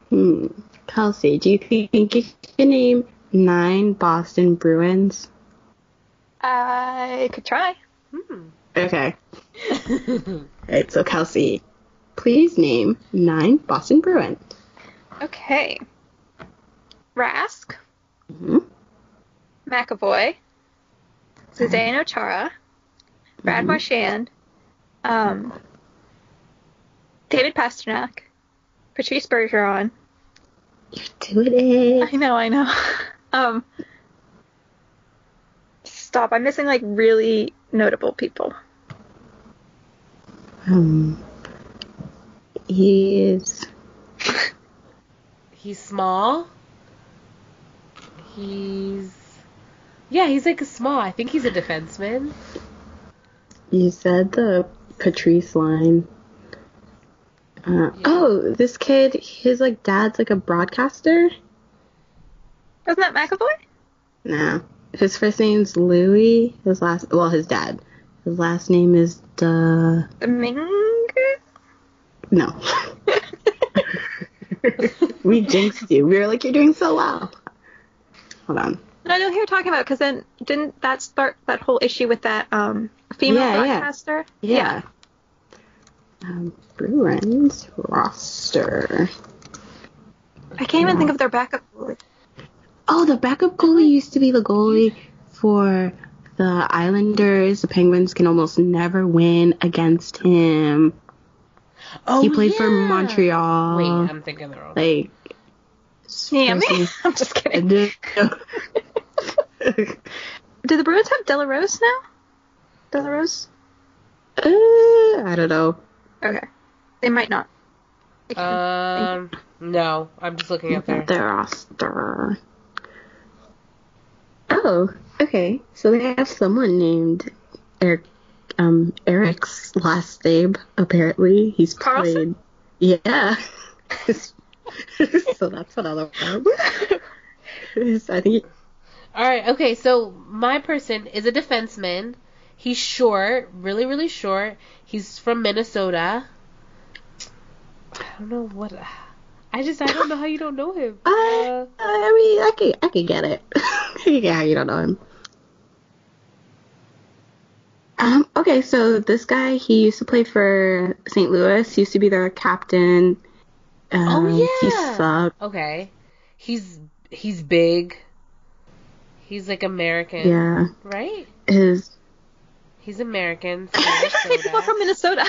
Hmm. Kelsey, do you think you can name nine Boston Bruins? I could try. Hmm. Okay. Alright, so Kelsey, please name nine Boston Bruins. Okay. Rask, hmm McAvoy, Zdeno Chara, Brad Mhm. Marchand, um, David Pastrnak, Patrice Bergeron. You're doing it. I know, I know. um, stop. I'm missing like really notable people. Um, he is. He's small. He's yeah, he's like a small. I think he's a defenseman. You said the Patrice line. Uh, Oh, this kid, his like dad's like a broadcaster. Wasn't that McAvoy? No, his first name's Louis. His last, well, his dad. His last name is the Ming. No. we jinxed you. We were like, you're doing so well. Hold on. And I know who you're talking about because then didn't that start that whole issue with that um female Yeah, yeah. broadcaster? Yeah. Um, Bruins roster. I can't even think of their backup. Goalie. Oh, the backup goalie used to be the goalie for the Islanders. The Penguins can almost never win against him. Oh, he played for. Montreal. Wait, I'm thinking the wrong. like. Yeah, me. I'm just kidding. Do the Bruins have Delarose now? Delarose? Uh, I don't know. Okay. They might not. Um, no, I'm just looking up there. Their roster. Oh, okay. So they have someone named Eric. Um, Eric's last name apparently. He's Carlson? played. Yeah. so that's another one. I think. All right, okay, so my person is a defenseman. He's short, really, really short. He's from Minnesota. I don't know what. I just I don't know how you don't know him. I, Uh, I mean, I can, I can get it. I can get how you don't know him. Um, okay, so this guy, he used to play for St. Louis. He used to be their captain. Um, He yeah. sucked. okay, he's he's big. He's like American, Yeah. right? His. He's American. From I say people from Minnesota.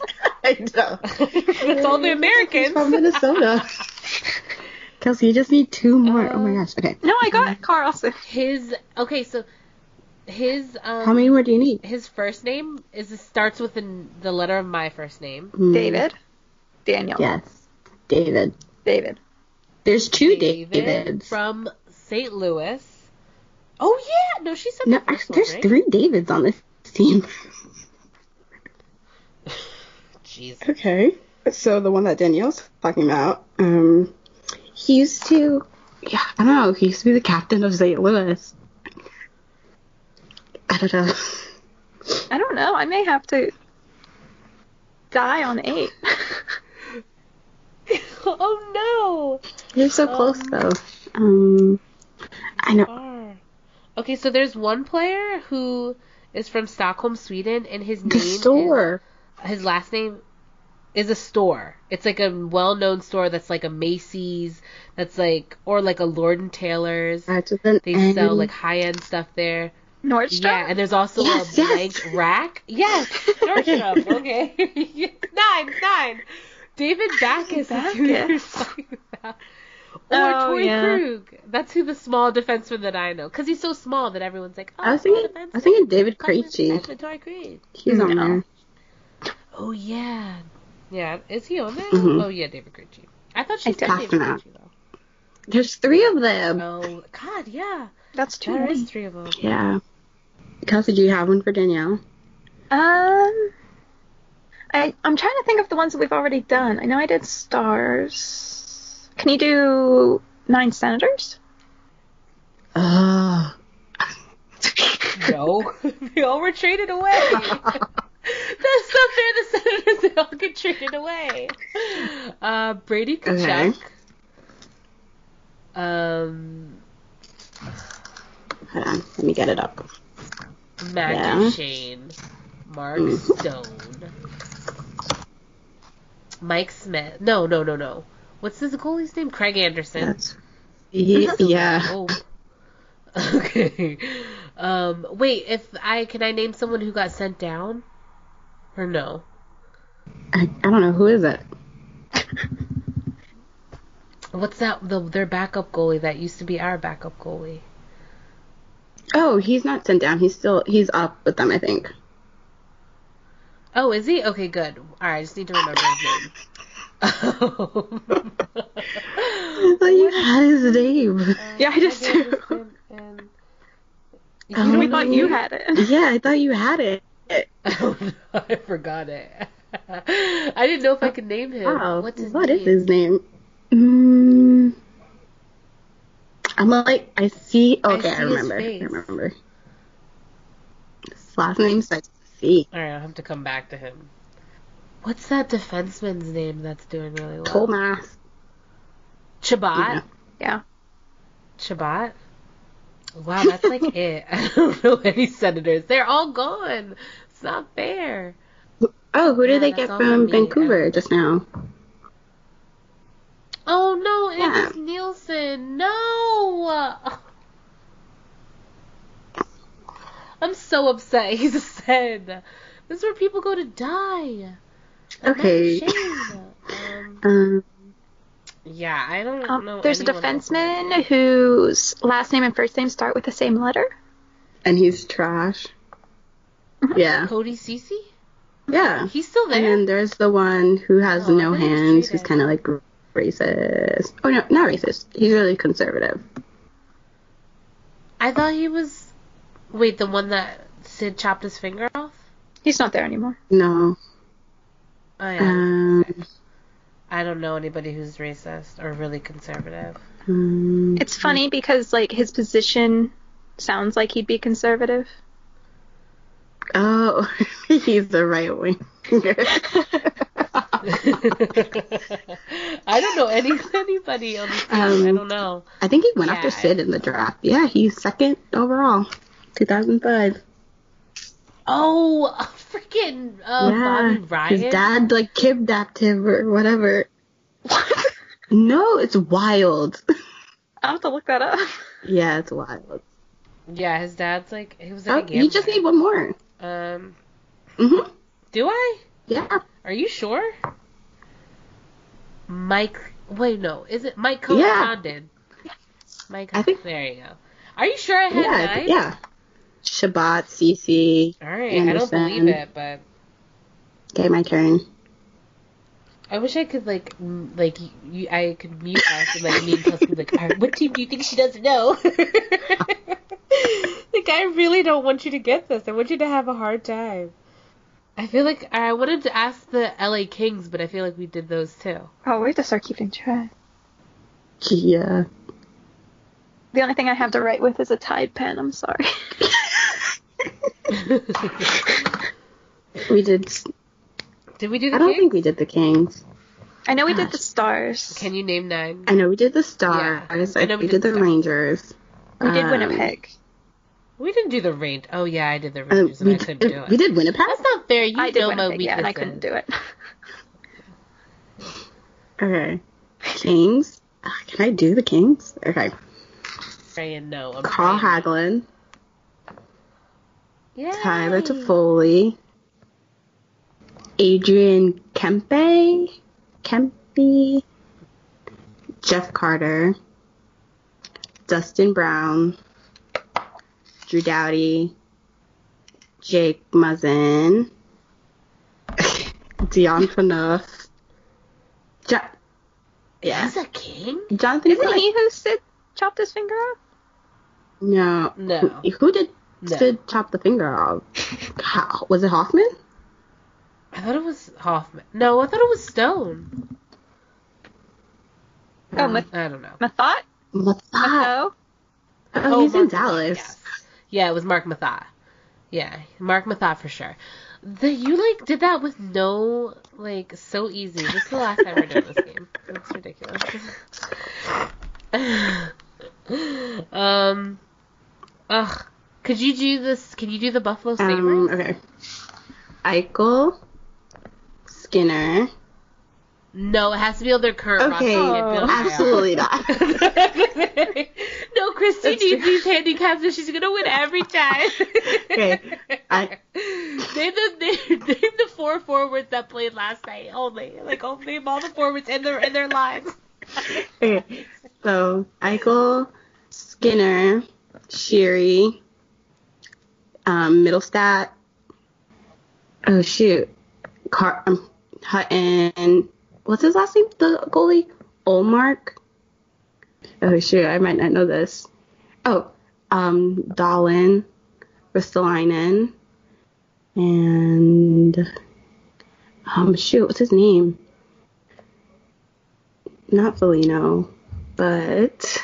I know. That's all the He's Americans. from Minnesota. Kelsey, you just need two more. oh my Uh, gosh. Okay. no, I got Carlson. His okay, so his um How many more do you need? his first name is starts with the, the letter of my first name. Hmm. David. Daniel. Yes. David. David. There's two David Davids. from St. Louis. Oh yeah, no, she said no, the first actually, there's one, right? three Davids on this team. Jeez. Okay. So the one that Danielle's talking about, um, he used to, yeah, I don't know, he used to be the captain of St. Louis. I don't know. I don't know. I may have to die on eight. oh no! You're so close Um, though. Um, I know. no. Okay, so there's one player who is from Stockholm, Sweden, and his name The store. Is, his last name is a store. It's like a well-known store that's like a Macy's, that's like or like a Lord and Taylor's. Starts with an They N. sell like high-end stuff there. Nordstrom. Yeah, and there's also Yes, a yes. blank rack. Yes, Nordstrom. okay, nine, nine. David Backus is who you're talking about. Or Oh, Torey yeah. Krug. That's who the small defenseman that I know. Because he's so small that everyone's like, oh, I was small thinking, I was thinking David Come Krejci. defenseman Torey Krug. He's on No. there. Oh, yeah. Yeah, is he on there? Mhm. Oh, yeah, David Krejci. I thought she I said don't David know. Krejci, though. There's three of them. Oh, God, yeah. That's two. There is many. three of them. Yeah. Kelsey, do you have one for Danielle? Um, I I'm trying to think of the ones that we've already done. I know I did stars. Can you do nine senators? Oh. No, they all were traded away. That's not fair. The Senators they all get traded away. Uh, Brady Tkachuk. Okay. Um, Hold on, let me get it up. Matt Yeah. Duchene, Mark Mm. Stone, Mike Smith. No, no, no, no. What's his goalie's name? Craig Anderson. That's He- yeah. Oh. Okay. Um, wait, if I can I name someone who got sent down? Or no? I, I don't know who is it. What's that? The their backup goalie that used to be our backup goalie. Oh, he's not sent down. He's still he's up with them, I think. Oh, is he? Okay, good. All right, I just need to remember his name. Oh. I thought you had his name. Yeah, I just did do. understand, and- You don't we thought you had it. Yeah, I thought you had it. Oh no, I forgot it. I didn't know if I could name him. Wow. What's his what name? is his name? Mm, I'm like, I see. Okay, see I, remember. I remember. His last name starts with C. All right, I'll have to come back to him. What's that defenseman's name that's doing really well? Tomas. Chabot. Yeah. Yeah. Chabot. Wow, that's like it. I don't know any senators. They're all gone. It's not fair. Oh, who did Yeah, they get from. Vancouver just now? Oh no, Yeah. was Nilsson. No. I'm so upset. He's said. This is where people go to die. Not Okay. Um, Um, yeah, I don't Um, know. there's a anyone else. defenseman whose last name and first name start with the same letter. and he's trash. Mm-hmm. Yeah. Cody Cece? Yeah. He's still And there. then there's the one who has Oh, no thought he was hands, who's kind of like racist. Oh no, not racist. He's really conservative. I thought he was. Wait, the one that Sid chopped his finger off? He's not there anymore. No. Oh yeah. Um, I don't know anybody who's racist or really conservative. um, It's funny because like his position sounds like he'd be conservative. oh, he's the right wing. I don't know any anybody on the team. I Um, don't know. I think he went Yeah, after I- Sid in the draft. Yeah, he's second overall, 2005. Oh, freaking uh, yeah, Bobby Ryan. his dad like kidnapped him or whatever. What? No, it's wild. I'll have to look that up. yeah, it's wild. Yeah, his dad's like he was Oh, like a you just need one more. Um, hmm do I? Yeah. Are you sure? Mike. Wait, no. Is it Mike Condon? Yeah. Mike. I think- There you go. Are you sure I had Yeah, nine? yeah. Chabot, Cece. All right. I don't believe it, but Okay, my turn. I wish I could like like you, I could mute us and like me and Kelsey like, All right, what team do you think she doesn't know? like I really don't want you to get this. I want you to have a hard time. I feel like I wanted to ask the LA Kings, but I feel like we did those too. Oh, we have to start keeping track. Yeah. The only thing I have to write with is a Tide pen. I'm sorry. We did. did we do the I don't Kings? think we did the Kings. I know we did the stars. Can you name nine? I know we did the Stars. Yeah, I I know we, did, the Stars. Rangers. we did Um, Winnipeg. We didn't do the range. Oh yeah, I did the Uh, Rangers and we, I couldn't do it. we did Winnipeg. That's not fair. You I did know my Winnipeg, yeah, and I couldn't do it. Okay. Kings. Uh, can I do the Kings? Okay. Saying no. I'm Carl saying- Hagelin, Yay. Tyler Toffoli, Adrian Kempe, Kempe, Jeff Carter, Dustin Brown, Drew Doughty, Jake Muzzin, Dion Phaneuf, jo- yeah, He's a king? Jonathan. Isn't Quick. he who Sid chopped his finger off? No, No. Who, who did No. Sid chop the finger off? How, was it Hoffman? I thought it was Hoffman. No, I thought it was Stone. Oh, Math- I don't know. Mathot? Mathot. Matho? Oh, he's in Marc Methot, Dallas. yes. Yeah, it was Marc Methot. Yeah, Marc Methot for sure. The you like did that with no like so easy. This is the last time we're doing this game. That's ridiculous. um, ugh. Could you do this? Can you do the Buffalo Sabres? Um, okay. Eichel, Skinner. No, it has to be on their current roster. Okay, You can't build it out. absolutely not. no, Christy That's needs true. these handicaps and she's gonna win every time. Okay, I- name the name, name the four forwards that played last night only. Like, oh, name all the forwards in their in their lives. okay, so Eichel, Skinner, Sheary, um, Mittelstadt. Oh shoot, Car- um, Hutton. What's his last name? The goalie, Ullmark. Oh shoot, I might not know this. Oh, um, Dahlin, Ristolainen, and um, shoot, what's his name? Not Felino, but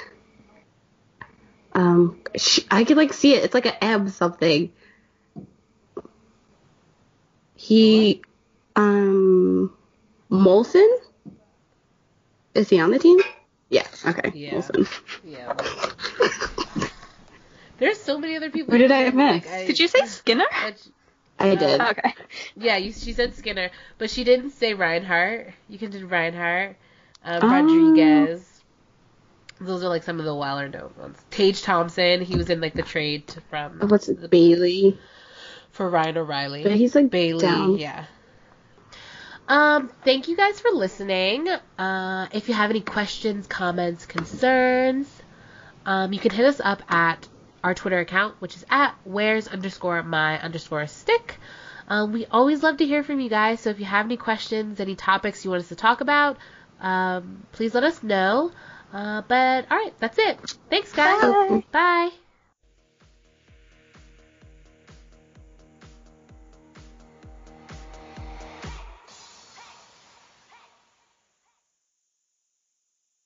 um, sh- I could like see it. It's like an M something. He, um, Molson. Is he on the team? Yeah. Okay. Yeah. Molson. Yeah. There's so many other people. Who did I Like, miss? Did you say Skinner? I- I did. Okay. Yeah, you, she said Skinner, but she didn't say Reinhart. You can do Reinhart, uh, Oh. Rodrigues. Those are like some of the wilder known ones. Tage Thompson, he was in like the trade from What's the- it? Bailey. for Ryan O'Reilly. But he's like Bailey, down. yeah. Um, thank you guys for listening. Uh, if you have any questions, comments, concerns, um, you can hit us up at our Twitter account, which is at where's underscore my underscore stick. Um, we always love to hear from you guys, so if you have any questions, any topics you want us to talk about, um, please let us know. Uh, but all right, that's it. Thanks, guys. Bye. Bye.